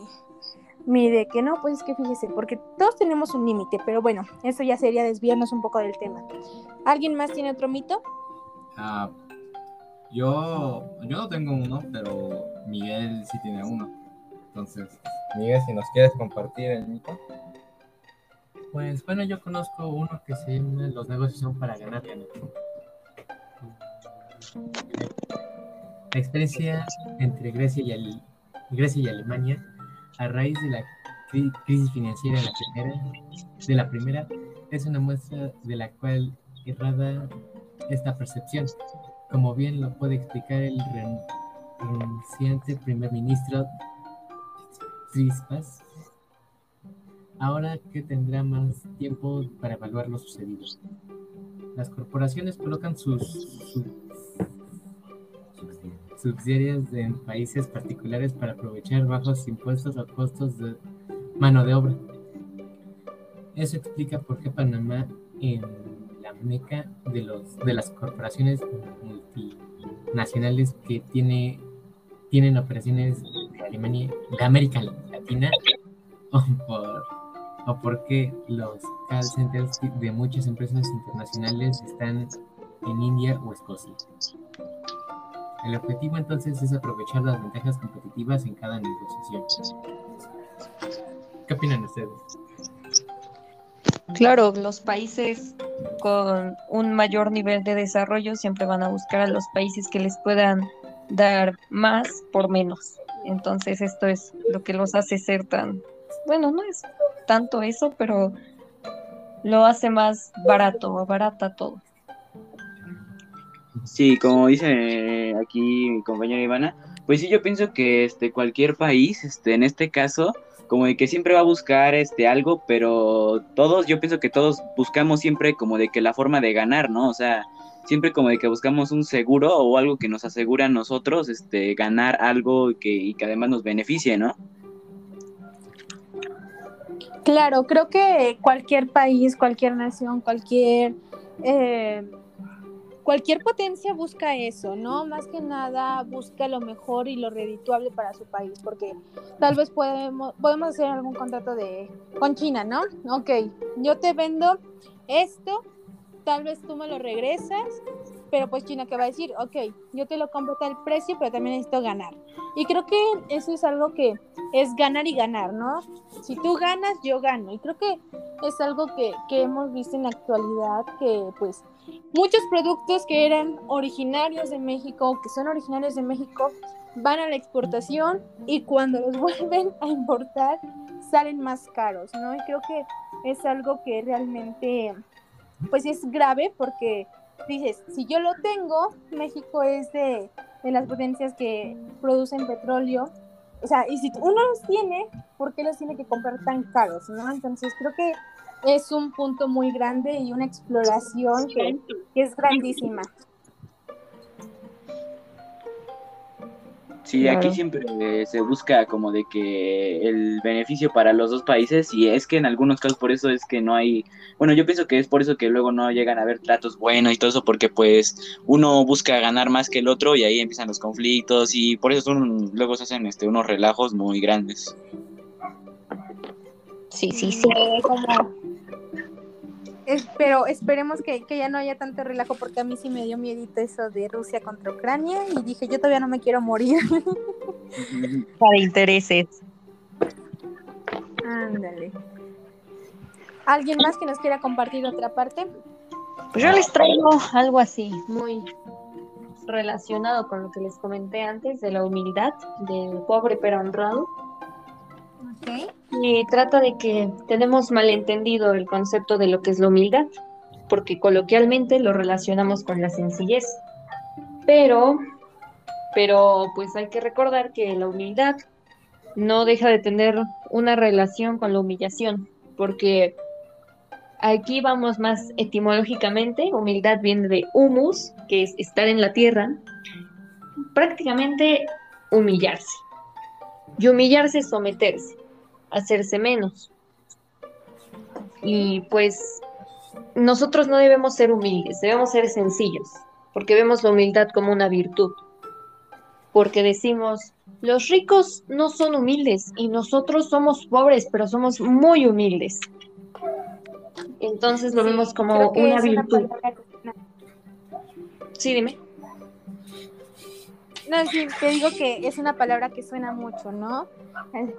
mi de que no, pues es que fíjese, porque todos tenemos un límite, pero bueno, eso ya sería desviarnos un poco del tema. ¿Alguien más tiene otro mito?
Ah, yo, yo no tengo uno, pero Miguel sí tiene uno. Entonces, Miguel, si nos quieres compartir el mito.
Pues bueno, yo conozco uno que se Los negocios son para ganar. La experiencia entre Grecia y, Grecia y Alemania a raíz de la cri- crisis financiera de la primera, de la primera es una muestra de la cual irrada esta percepción, como bien lo puede explicar el ren- renunciante primer ministro Trispas, ahora que tendrá más tiempo para evaluar lo sucedido. Las corporaciones colocan sus sub- subsidiarias en países particulares para aprovechar bajos impuestos o costos de mano de obra. Eso explica por qué Panamá en la meca de los de las corporaciones multinacionales que tiene tienen operaciones Alemania, de América Latina, o por o por qué los call centers de muchas empresas internacionales están en India o Escocia. El objetivo entonces es aprovechar las ventajas competitivas en cada negociación. ¿Qué opinan ustedes?
Claro, los países con un mayor nivel de desarrollo siempre van a buscar a los países que les puedan dar más por menos. Entonces esto es lo que los hace ser tan, bueno, no es tanto eso, pero lo hace más barato, barata todo.
Sí, como dice aquí mi compañera Ivana, pues sí, yo pienso que este cualquier país, este, en este caso, como de que siempre va a buscar este algo, pero todos, yo pienso que todos buscamos siempre como de que la forma de ganar, ¿no? O sea, siempre como de que buscamos un seguro o algo que nos asegura a nosotros, este, ganar algo que, y que además nos beneficie, ¿no?
Claro, creo que cualquier país, cualquier nación, cualquier eh, cualquier potencia busca eso, ¿no? Más que nada busca lo mejor y lo redituable para su país, porque tal vez podemos podemos hacer algún contrato de con China, ¿no? Ok, yo te vendo esto, tal vez tú me lo regresas, pero pues China que va a decir, ok, yo te lo compro tal precio, pero también necesito ganar. Y creo que eso es algo que es ganar y ganar, ¿no? Si tú ganas, yo gano. Y creo que es algo que, que hemos visto en la actualidad, que pues muchos productos que eran originarios de México, que son originarios de México, van a la exportación y cuando los [LAUGHS] vuelven a importar salen más caros, ¿no? Y creo que es algo que realmente pues es grave porque dices, si yo lo tengo, México es de, de las potencias que producen petróleo, o sea, y si uno los tiene, ¿por qué los tiene que comprar tan caros, no? Entonces creo que es un punto muy grande y una exploración que, que es grandísima.
Sí,
Claro.
aquí siempre eh, se busca como de que el beneficio para los dos países y es que en algunos casos por eso es que no hay, bueno, yo pienso que es por eso que luego no llegan a haber tratos buenos y todo eso porque pues uno busca ganar más que el otro y ahí empiezan los conflictos y por eso son, luego se hacen este, unos relajos muy grandes.
Sí, sí, sí.
Eh, como- es- pero esperemos que, que ya no haya tanto relajo porque a mí sí me dio miedito eso de Rusia contra Ucrania y dije yo todavía no me quiero morir. [LAUGHS]
Para intereses.
Ándale. ¿Alguien más que nos quiera compartir otra parte?
Pues yo les traigo algo así, muy relacionado con lo que les comenté antes de la humildad, del pobre pero honrado. Y trata de que tenemos malentendido el concepto de lo que es la humildad, porque coloquialmente lo relacionamos con la sencillez. Pero, pero pues hay que recordar que la humildad no deja de tener una relación con la humillación, porque aquí vamos más etimológicamente, humildad viene de humus, que es estar en la tierra, prácticamente humillarse. Y humillarse es someterse, hacerse menos. Y pues nosotros no debemos ser humildes, debemos ser sencillos, porque vemos la humildad como una virtud. Porque decimos, los ricos no son humildes y nosotros somos pobres, pero somos muy humildes. Entonces lo
Sí,
vemos como una virtud. Sí, dime.
No, sí, te digo que es una palabra que suena mucho, ¿no?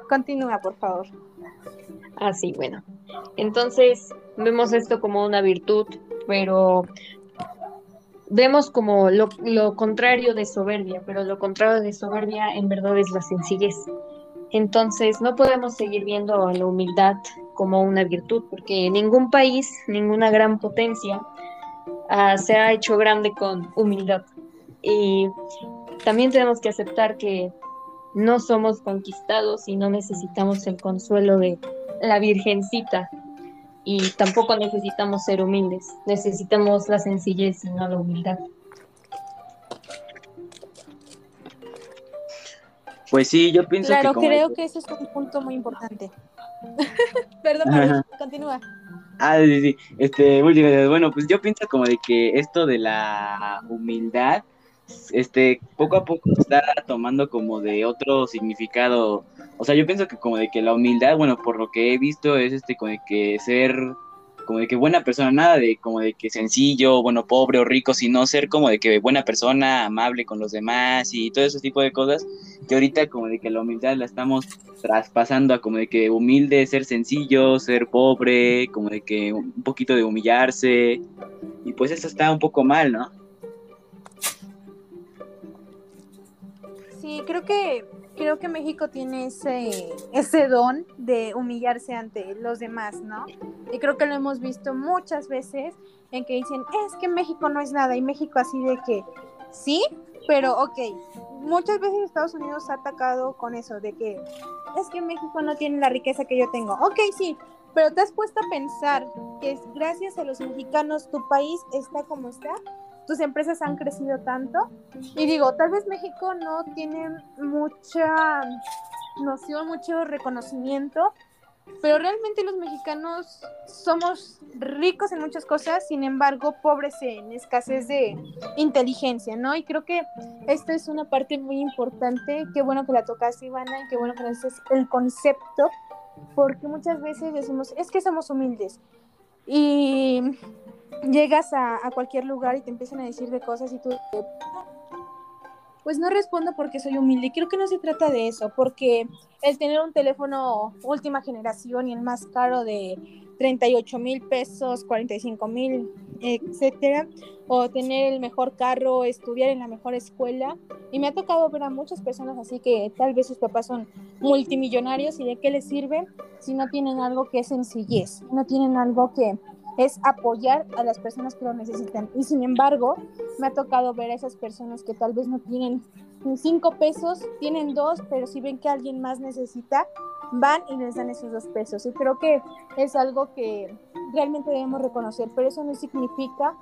Continúa, por favor.
Ah, sí, bueno. Entonces, vemos esto como una virtud, pero vemos como lo, lo contrario de soberbia, pero lo contrario de soberbia en verdad es la sencillez. Entonces, no podemos seguir viendo a la humildad como una virtud, porque ningún país, ninguna gran potencia ah, se ha hecho grande con humildad. Y también tenemos que aceptar que no somos conquistados y no necesitamos el consuelo de la virgencita y tampoco necesitamos ser humildes, necesitamos la sencillez y no la humildad.
Pues sí, yo pienso
Claro,
que como
creo que ese es un punto muy importante. [LAUGHS] Perdón,
Ajá.
continúa.
Ah, sí, sí. Este, muy bien, bueno, pues yo pienso como de que esto de la humildad, este, poco a poco está tomando como de otro significado. O sea, yo pienso que como de que la humildad, bueno, por lo que he visto es este, como de que ser, como de que buena persona, nada de como de que sencillo, bueno, pobre o rico, sino ser como de que buena persona, amable con los demás y todo ese tipo de cosas, que ahorita como de que la humildad la estamos traspasando a como de que humilde, ser sencillo, ser pobre, como de que un poquito de humillarse. Y pues eso está un poco mal, ¿no?
Sí, creo que creo que México tiene ese ese don de humillarse ante los demás, ¿no? Y creo que lo hemos visto muchas veces en que dicen, es que México no es nada y México así de que sí, pero ok, muchas veces Estados Unidos ha atacado con eso de que es que México no tiene la riqueza que yo tengo. Ok, sí, pero te has puesto a pensar que gracias a los mexicanos tu país está como está, tus empresas han crecido tanto. Y digo, tal vez México no tiene mucha noción, mucho reconocimiento, pero realmente los mexicanos somos ricos en muchas cosas, sin embargo, pobres en escasez de inteligencia, ¿no? Y creo que esta es una parte muy importante. Qué bueno que la tocaste, Ivana, y qué bueno que nos dices el concepto, porque muchas veces decimos, es que somos humildes. Y llegas a, cualquier lugar y te empiezan a decir de cosas y tú pues no respondo porque soy humilde. Creo que no se trata de eso, porque el tener un teléfono última generación y el más caro de 38 mil pesos, 45 mil, etcétera, o tener el mejor carro, estudiar en la mejor escuela. Y me ha tocado ver a muchas personas así que tal vez sus papás son multimillonarios y de qué les sirve si no tienen algo que es sencillez, no tienen algo que es apoyar a las personas que lo necesitan. Y sin embargo, me ha tocado ver a esas personas que tal vez no tienen cinco pesos, tienen dos, pero si ven que alguien más necesita, van y les dan esos dos pesos. Y creo que es algo que realmente debemos reconocer, pero eso no significa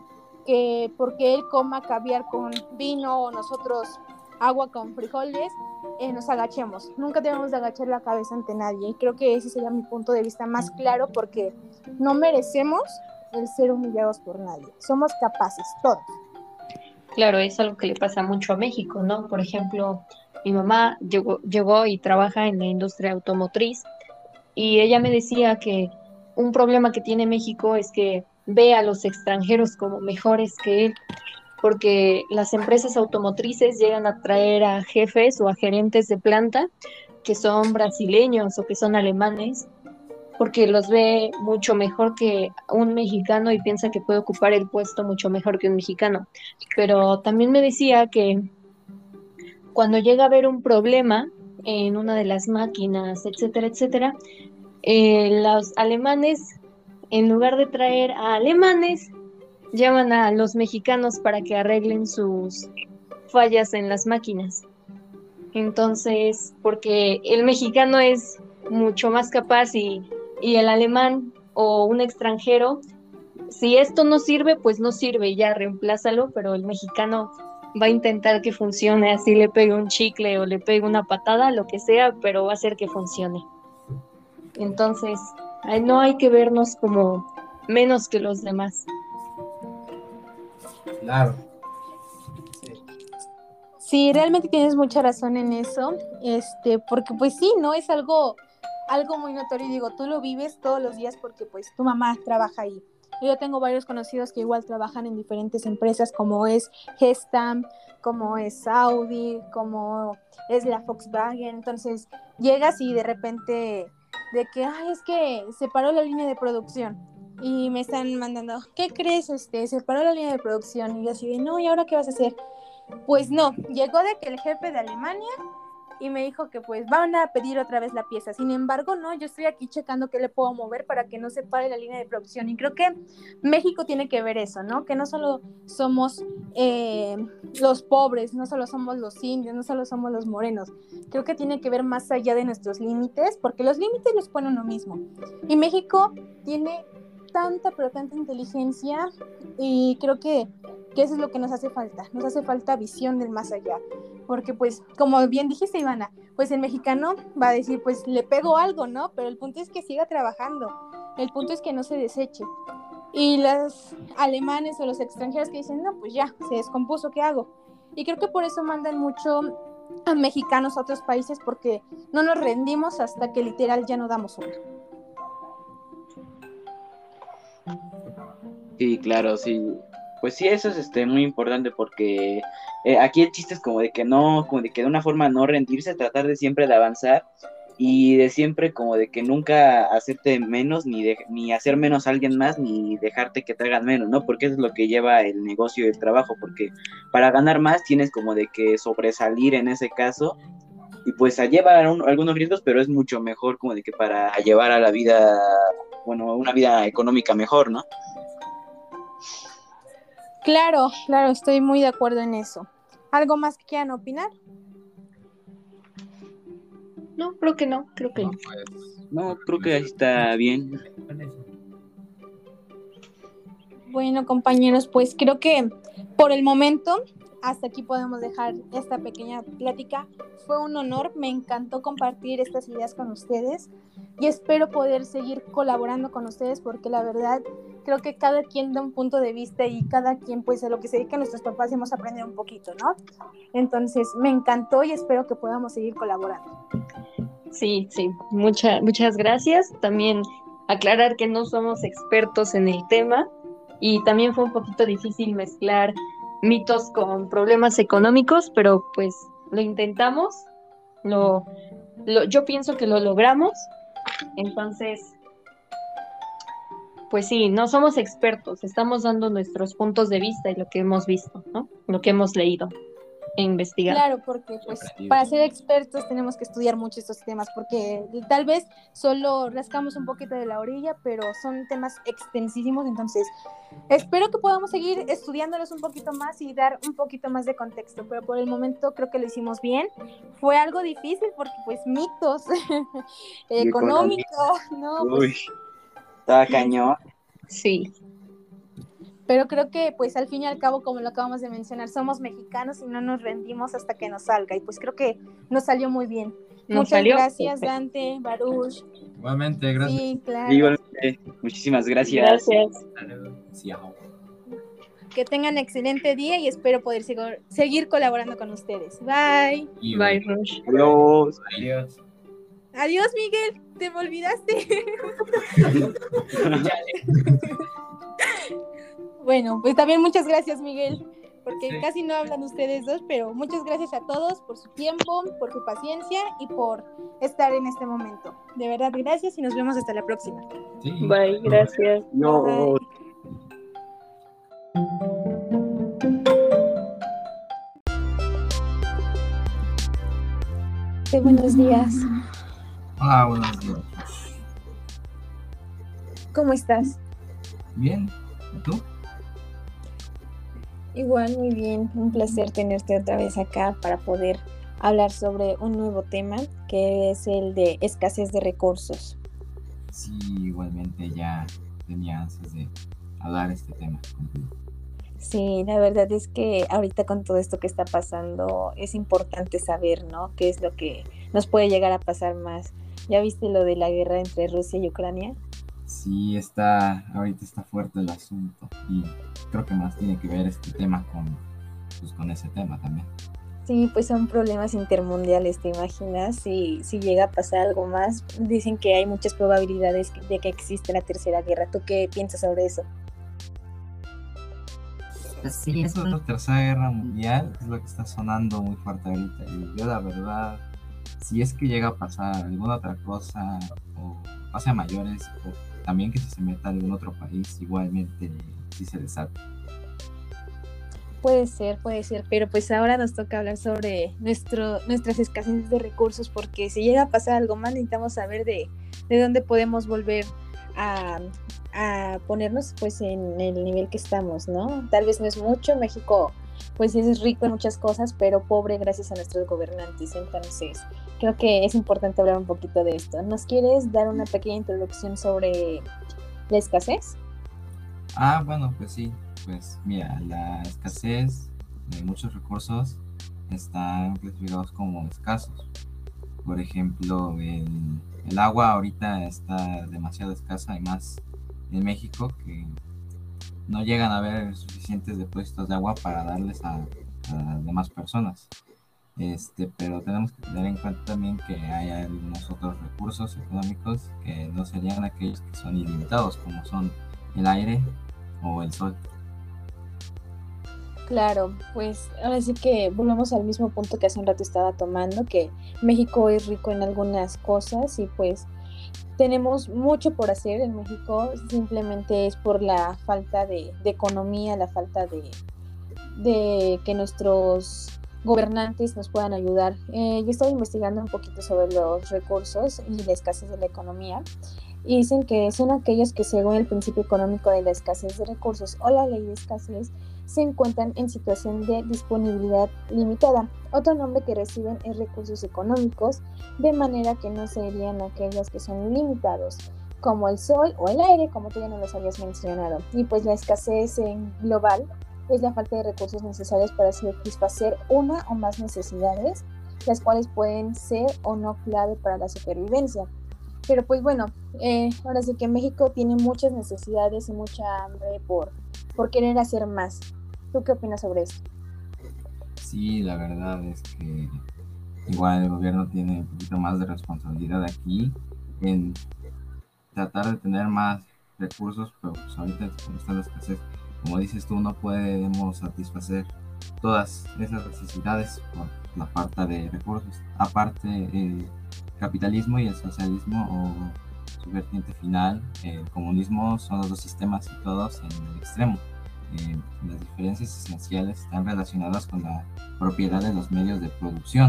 que porque él coma caviar con vino o nosotros agua con frijoles, eh, nos agachemos. Nunca debemos de agachar la cabeza ante nadie. Y creo que ese sería mi punto de vista más claro porque no merecemos el ser humillados por nadie. Somos capaces, todos.
Claro, es algo que le pasa mucho a México, ¿no? Por ejemplo, mi mamá llegó, llegó y trabaja en la industria automotriz y ella me decía que un problema que tiene México es que ve a los extranjeros como mejores que él, porque las empresas automotrices llegan a traer a jefes o a gerentes de planta que son brasileños o que son alemanes, porque los ve mucho mejor que un mexicano y piensa que puede ocupar el puesto mucho mejor que un mexicano. Pero también me decía que cuando llega a haber un problema en una de las máquinas, etcétera, etcétera, eh, los alemanes, en lugar de traer a alemanes, llaman a los mexicanos para que arreglen sus fallas en las máquinas. Entonces, porque el mexicano es mucho más capaz y, y el alemán o un extranjero, si esto no sirve, pues no sirve, ya reemplázalo, pero el mexicano va a intentar que funcione, así le pegue un chicle o le pegue una patada, lo que sea, pero va a hacer que funcione. Entonces, no hay que vernos como menos que los demás.
Claro.
Sí. realmente tienes mucha razón en eso, este, porque pues sí, no es algo, algo muy notorio. Digo, tú lo vives todos los días porque pues tu mamá trabaja ahí. Yo tengo varios conocidos que igual trabajan en diferentes empresas como es Gestam, como es Audi, como es la Volkswagen. Entonces llegas y de repente de que, ay, es que se paró la línea de producción y me están mandando, ¿qué crees? Este, se paró la línea de producción y yo así de, no, ¿y ahora qué vas a hacer? Pues no, llegó de que el jefe de Alemania y me dijo que pues van a pedir otra vez la pieza. Sin embargo, no, yo estoy aquí checando qué le puedo mover para que no se pare la línea de producción. Y creo que México tiene que ver eso, ¿no? Que no solo somos eh, los pobres, no solo somos los indios, no solo somos los morenos. Creo que tiene que ver más allá de nuestros límites, porque los límites los pone uno mismo. Y México tiene tanta, pero tanta inteligencia y creo que, que eso es lo que nos hace falta. Nos hace falta visión del más allá porque pues como bien dijiste Ivana, pues el mexicano va a decir pues le pego algo, ¿no? Pero el punto es que siga trabajando, el punto es que no se deseche. Y los alemanes o los extranjeros que dicen, no, pues ya, se descompuso, ¿qué hago? Y creo que por eso mandan mucho a mexicanos a otros países porque no nos rendimos hasta que literal ya no damos una.
Sí, claro, sí. Pues sí, eso es este, muy importante porque eh, aquí el chiste es como de que no, como de que de una forma no rendirse, tratar de siempre de avanzar y de siempre como de que nunca hacerte menos, ni, ni hacer menos a alguien más, ni dejarte que te menos, ¿no? Porque eso es lo que lleva el negocio y el trabajo, porque para ganar más tienes como de que sobresalir en ese caso y pues a llevar algunos riesgos, pero es mucho mejor como de que para llevar a la vida, bueno, una vida económica mejor, ¿no?
Claro, claro, estoy muy de acuerdo en eso. ¿Algo más que quieran opinar?
No, creo que no, creo que no.
No, creo que está bien.
Bueno, compañeros, pues creo que por el momento hasta aquí podemos dejar esta pequeña plática. Fue un honor, me encantó compartir estas ideas con ustedes y espero poder seguir colaborando con ustedes porque la verdad creo que cada quien da un punto de vista y cada quien pues a lo que se dedica a nuestros papás hemos aprendido un poquito, ¿no? Entonces me encantó y espero que podamos seguir colaborando.
Sí, sí, Mucha, muchas gracias. También aclarar que no somos expertos en el tema y también fue un poquito difícil mezclar mitos con problemas económicos, pero pues lo intentamos, lo, lo yo pienso que lo logramos. Entonces, pues sí, no somos expertos, estamos dando nuestros puntos de vista y lo que hemos visto, ¿no? Lo que hemos leído e investigado.
Claro, porque pues para ser expertos tenemos que estudiar mucho estos temas, porque tal vez solo rascamos un poquito de la orilla, pero son temas extensísimos, entonces espero que podamos seguir estudiándolos un poquito más y dar un poquito más de contexto, pero por el momento creo que lo hicimos bien. Fue algo difícil porque pues mitos [LAUGHS] económicos, ¿no? Pues,
estaba cañón.
Sí.
Pero creo que, pues al fin y al cabo, como lo acabamos de mencionar, somos mexicanos y no nos rendimos hasta que nos salga. Y pues creo que nos salió muy bien. Muchas gracias, Dante, Baruch.
Igualmente, gracias. Sí,
claro.
Igualmente, muchísimas gracias.
Gracias.
Que tengan excelente día y espero poder seguir colaborando con ustedes. Bye.
Bye, Rush.
Adiós.
Adiós.
Adiós, Miguel. Te me olvidaste. [LAUGHS] bueno, pues también muchas gracias, Miguel, porque casi no hablan ustedes dos, pero muchas gracias a todos por su tiempo, por su paciencia y por estar en este momento. De verdad, gracias y nos vemos hasta la próxima.
Bye, gracias.
No.
buenos días.
Hola, buenos días.
¿Cómo estás?
Bien, ¿y tú?
Igual, muy bien. Un placer tenerte otra vez acá para poder hablar sobre un nuevo tema que es el de escasez de recursos.
sí, igualmente ya tenía ansias de hablar este tema contigo.
Sí, la verdad es que ahorita con todo esto que está pasando es importante saber, ¿no? ¿Qué es lo que nos puede llegar a pasar más? ¿Ya viste lo de la guerra entre Rusia y Ucrania?
Sí, está, ahorita está fuerte el asunto y creo que más tiene que ver este tema con, pues, con ese tema también.
Sí, pues son problemas intermundiales, ¿te imaginas? Si, si llega a pasar algo más, dicen que hay muchas probabilidades de que existe la tercera guerra. ¿Tú qué piensas sobre eso?
Pues sí, eso de la tercera guerra mundial es lo que está sonando muy fuerte ahorita. Y yo la verdad, si es que llega a pasar alguna otra cosa o pase a mayores o también que si se meta algún otro país, igualmente sí se desata.
Puede ser, puede ser, pero pues ahora nos toca hablar sobre nuestro, nuestras escasez de recursos, porque si llega a pasar algo más, necesitamos saber de, de dónde podemos volver a, a, ponernos pues en el nivel que estamos, ¿no? Tal vez no es mucho, México pues es rico en muchas cosas, pero pobre gracias a nuestros gobernantes, entonces creo que es importante hablar un poquito de esto. ¿Nos quieres dar una pequeña introducción sobre la escasez?
Ah, bueno, pues sí, pues mira, la escasez de muchos recursos están clasificados como escasos. Por ejemplo, el, el, agua ahorita está demasiado escasa y más en México que no llegan a haber suficientes depósitos de agua para darles a, a demás personas. Este, pero tenemos que tener en cuenta también que hay algunos otros recursos económicos que no serían aquellos que son ilimitados, como son el aire o el sol.
Claro, pues ahora sí que volvemos al mismo punto que hace un rato estaba tomando, que México es rico en algunas cosas y pues tenemos mucho por hacer en México, simplemente es por la falta de, de economía, la falta de, de, que nuestros gobernantes nos puedan ayudar. Eh, yo estoy investigando un poquito sobre los recursos y la escasez de la economía y dicen que son aquellos que según el principio económico de la escasez de recursos o la ley de escasez se encuentran en situación de disponibilidad limitada. Otro nombre que reciben es recursos económicos, de manera que no serían aquellos que son limitados, como el sol o el aire, como tú ya nos los habías mencionado. Y pues la escasez en global es la falta de recursos necesarios para satisfacer una o más necesidades, las cuales pueden ser o no clave para la supervivencia. Pero pues bueno, eh, ahora sí que México tiene muchas necesidades y mucha hambre por, por querer hacer más. ¿Tú qué opinas sobre eso?
Sí, la verdad es que igual el gobierno tiene un poquito más de responsabilidad aquí en tratar de tener más recursos, pero pues ahorita con esta escasez, como dices tú, no podemos satisfacer todas esas necesidades por la falta de recursos. Aparte, el capitalismo y el socialismo o su vertiente final, el comunismo, son los dos sistemas situados en el extremo eh, las diferencias esenciales están relacionadas con la propiedad de los medios de producción.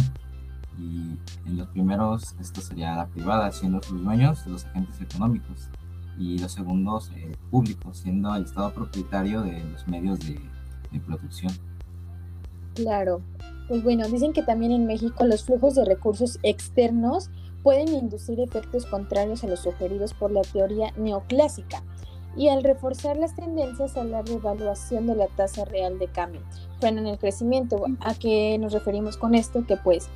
Y en los primeros, esto sería la privada, siendo sus dueños los agentes económicos. Y los segundos, el público, siendo el Estado propietario de los medios de producción.
Claro. Pues bueno, dicen que también en México los flujos de recursos externos pueden inducir efectos contrarios a los sugeridos por la teoría neoclásica y al reforzar las tendencias a la revaluación de la tasa real de cambio. Frenan el crecimiento. ¿A qué nos referimos con esto? Que pues,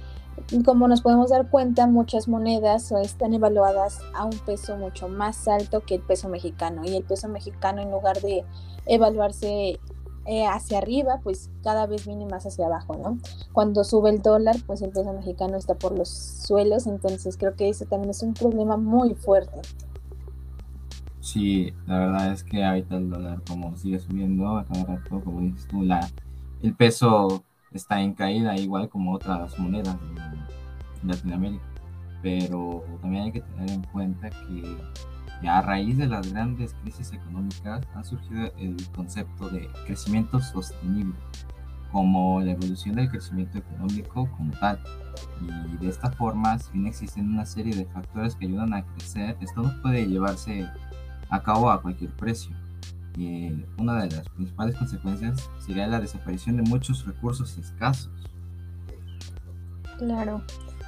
como nos podemos dar cuenta, muchas monedas están evaluadas a un peso mucho más alto que el peso mexicano y el peso mexicano en lugar de evaluarse eh, hacia arriba, pues cada vez viene más hacia abajo, ¿no? Cuando sube el dólar, pues el peso mexicano está por los suelos, entonces creo que eso también es un problema muy fuerte.
Sí, la verdad es que ahorita el dólar como sigue subiendo a cada rato, como dices tú, la, el peso está en caída igual como otras monedas de Latinoamérica. Pero también hay que tener en cuenta que a raíz de las grandes crisis económicas ha surgido el concepto de crecimiento sostenible como la evolución del crecimiento económico como tal. Y de esta forma, si bien existen una serie de factores que ayudan a crecer, esto no puede llevarse a cabo a cualquier precio. Y una de las principales consecuencias sería la desaparición de muchos recursos escasos.
Claro.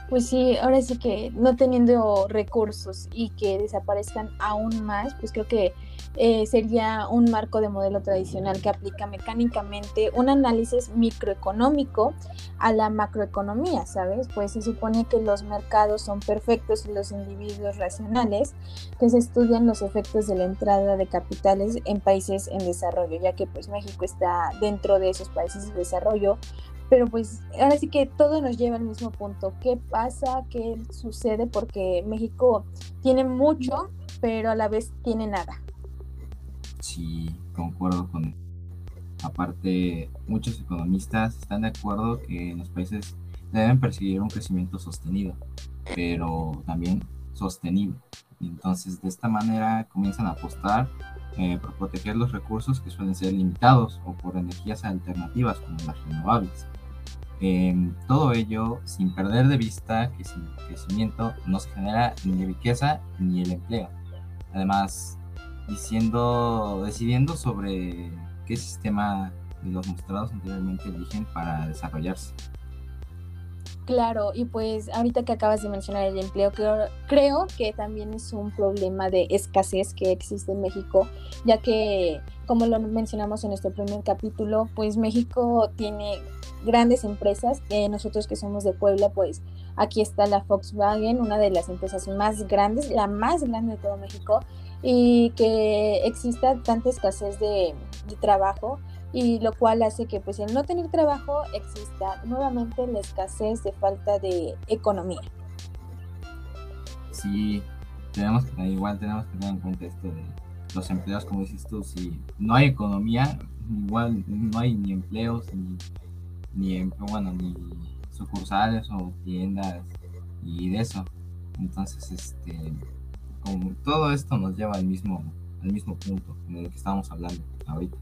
Pues sí, ahora sí que no teniendo recursos y que desaparezcan aún más, pues creo que eh, sería un marco de modelo tradicional que aplica mecánicamente un análisis microeconómico a la macroeconomía, ¿sabes? Pues se supone que los mercados son perfectos y los individuos racionales, que se estudian los efectos de la entrada de capitales en países en desarrollo, ya que pues México está dentro de esos países de desarrollo, pero pues ahora sí que todo nos lleva al mismo punto. ¿Qué pasa? ¿Qué sucede? Porque México tiene mucho, pero a la vez tiene nada.
Sí, concuerdo con... Aparte, muchos economistas están de acuerdo que los países deben perseguir un crecimiento sostenido, pero también sostenible. Entonces, de esta manera comienzan a apostar eh, por proteger los recursos que suelen ser limitados o por energías alternativas como las renovables. Em, todo ello sin perder de vista que sin crecimiento no se genera ni riqueza ni el empleo. Además, diciendo, decidiendo sobre qué sistema los mostrados anteriormente eligen para desarrollarse.
Claro, y pues ahorita que acabas de mencionar el empleo, creo, creo, que también es un problema de escasez que existe en México, ya que, como lo mencionamos en nuestro primer capítulo, pues México tiene grandes empresas, eh, nosotros que somos de Puebla, pues aquí está la Volkswagen, una de las empresas más grandes, la más grande de todo México, y que exista tanta escasez de, trabajo y lo cual hace que pues el no tener trabajo exista nuevamente la escasez de falta de economía.
Sí, tenemos que, igual tenemos que tener en cuenta esto de los empleos, como dices tú, si no hay economía, igual no hay ni empleos, ni, ni, bueno, ni sucursales o tiendas y de eso. Entonces, este, todo esto nos lleva al mismo, al mismo punto en el que estamos hablando ahorita.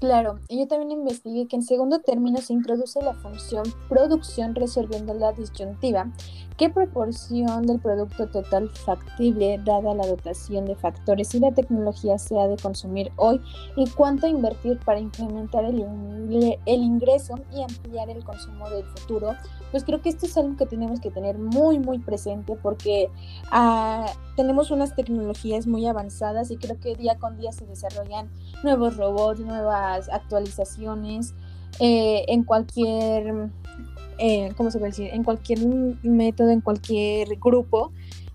Claro, yo también investigué que en segundo término se introduce la función producción resolviendo la disyuntiva. ¿Qué proporción del producto total factible, dada la dotación de factores y la tecnología, se ha de consumir hoy? ¿Y cuánto invertir para incrementar el, ingreso y ampliar el consumo del futuro? Pues creo que esto es algo que tenemos que tener muy, muy presente porque ah, tenemos unas tecnologías muy avanzadas y creo que día con día se desarrollan nuevos robots, nuevas actualizaciones eh, en cualquier, eh, ¿cómo se puede decir? En cualquier método, en cualquier grupo.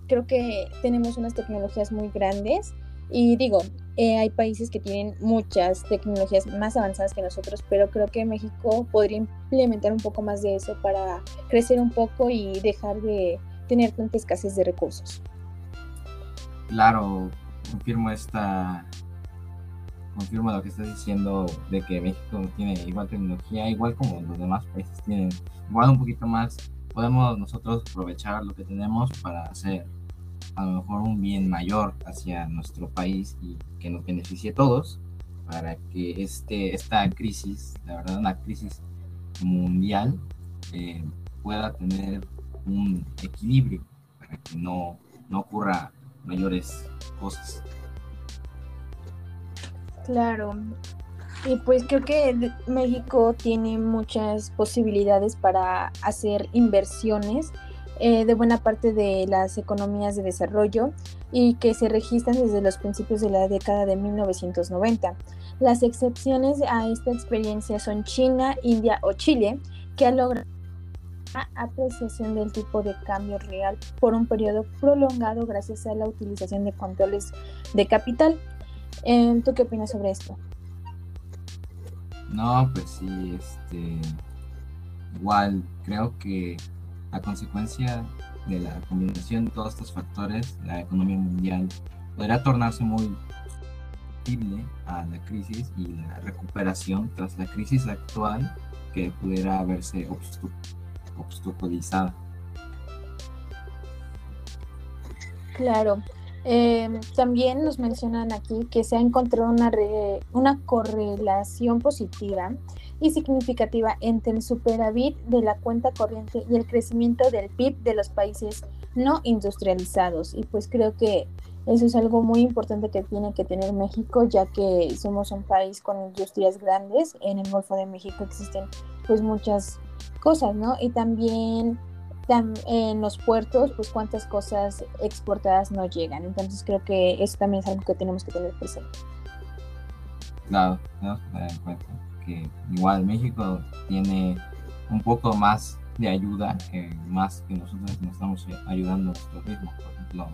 Creo que tenemos unas tecnologías muy grandes y digo, eh, hay países que tienen muchas tecnologías más avanzadas que nosotros, pero creo que México podría implementar un poco más de eso para crecer un poco y dejar de tener tanta escasez de recursos.
Claro, confirmo esta confirmo lo que estás diciendo de que México tiene igual tecnología, igual como los demás países tienen, igual un poquito más, podemos nosotros aprovechar lo que tenemos para hacer a lo mejor un bien mayor hacia nuestro país y que nos beneficie a todos, para que este, esta crisis, la verdad una crisis mundial, eh, pueda tener un equilibrio, para que no, no ocurra mayores cosas.
Claro. Y pues creo que México tiene muchas posibilidades para hacer inversiones eh, de buena parte de las economías de desarrollo y que se registran desde los principios de la década de 1990. Las excepciones a esta experiencia son China, India o Chile, que han logrado apreciación del tipo de cambio real por un periodo prolongado gracias a la utilización de controles de capital. Em, ¿Tú qué opinas sobre esto?
No, pues sí, este, igual creo que a consecuencia de la combinación de todos estos factores, la economía mundial podría tornarse muy sensible a la crisis y la recuperación tras la crisis actual que pudiera verse obstaculizada.
Claro, Em, también nos mencionan aquí que se ha encontrado una, una correlación positiva y significativa entre el superávit de la cuenta corriente y el crecimiento del PIB de los países no industrializados. Y pues creo que eso es algo muy importante que tiene que tener México, ya que somos un país con industrias grandes. En el Golfo de México existen pues muchas cosas, ¿no? Y también en los puertos, pues cuántas cosas exportadas no llegan. Entonces creo que eso también es algo que tenemos que tener presente.
Claro, tenemos que tener en cuenta que igual México tiene un poco más de ayuda, más que nosotros nos estamos ayudando a nuestro ritmo. Por ejemplo,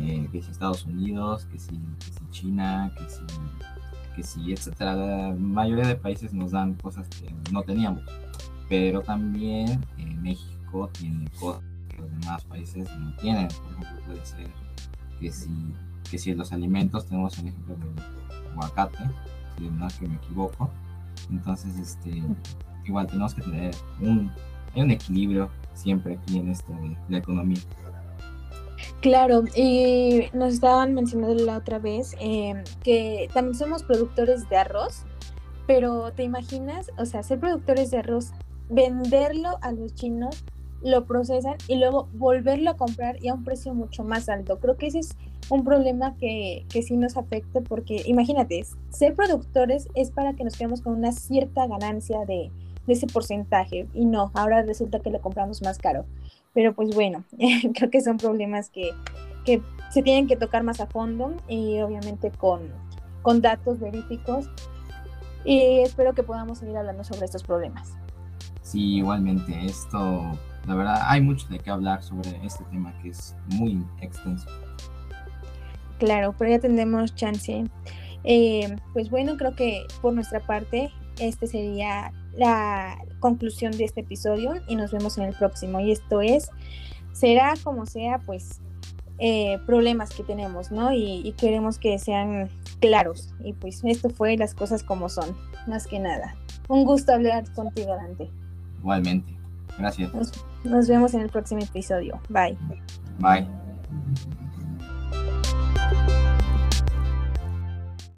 eh, que si Estados Unidos, que si, que si China, que si, que si, etcétera. La mayoría de países nos dan cosas que no teníamos, pero también eh, México tiene cosas que los demás países no tienen. Por ejemplo, puede ser que si, que si los alimentos, tenemos el ejemplo del aguacate, si no es que me equivoco, entonces este, igual tenemos que tener un, hay un equilibrio siempre aquí en esto de la economía.
Claro, y nos estaban mencionando la otra vez eh, que también somos productores de arroz, pero ¿te imaginas? O sea, ser productores de arroz, venderlo a los chinos, lo procesan y luego volverlo a comprar y a un precio mucho más alto. Creo que ese es un problema que, que sí nos afecta porque imagínate, ser productores es para que nos quedemos con una cierta ganancia de, de ese porcentaje y no, ahora resulta que lo compramos más caro. Pero pues bueno, [LAUGHS] creo que son problemas que, que, se tienen que tocar más a fondo y obviamente con, con datos verídicos. Y espero que podamos seguir hablando sobre estos problemas.
Sí, igualmente, esto, la verdad, hay mucho de qué hablar sobre este tema que es muy extenso.
Claro, pero ya tendremos chance. Eh, pues bueno, creo que por nuestra parte, este sería la conclusión de este episodio y nos vemos en el próximo. Y esto es, será como sea, pues eh, problemas que tenemos, ¿no? Y, queremos que sean claros. Y pues esto fue las cosas como son, más que nada. Un gusto hablar contigo, Dante.
Igualmente. Gracias.
nos vemos en el próximo episodio. Bye.
Bye.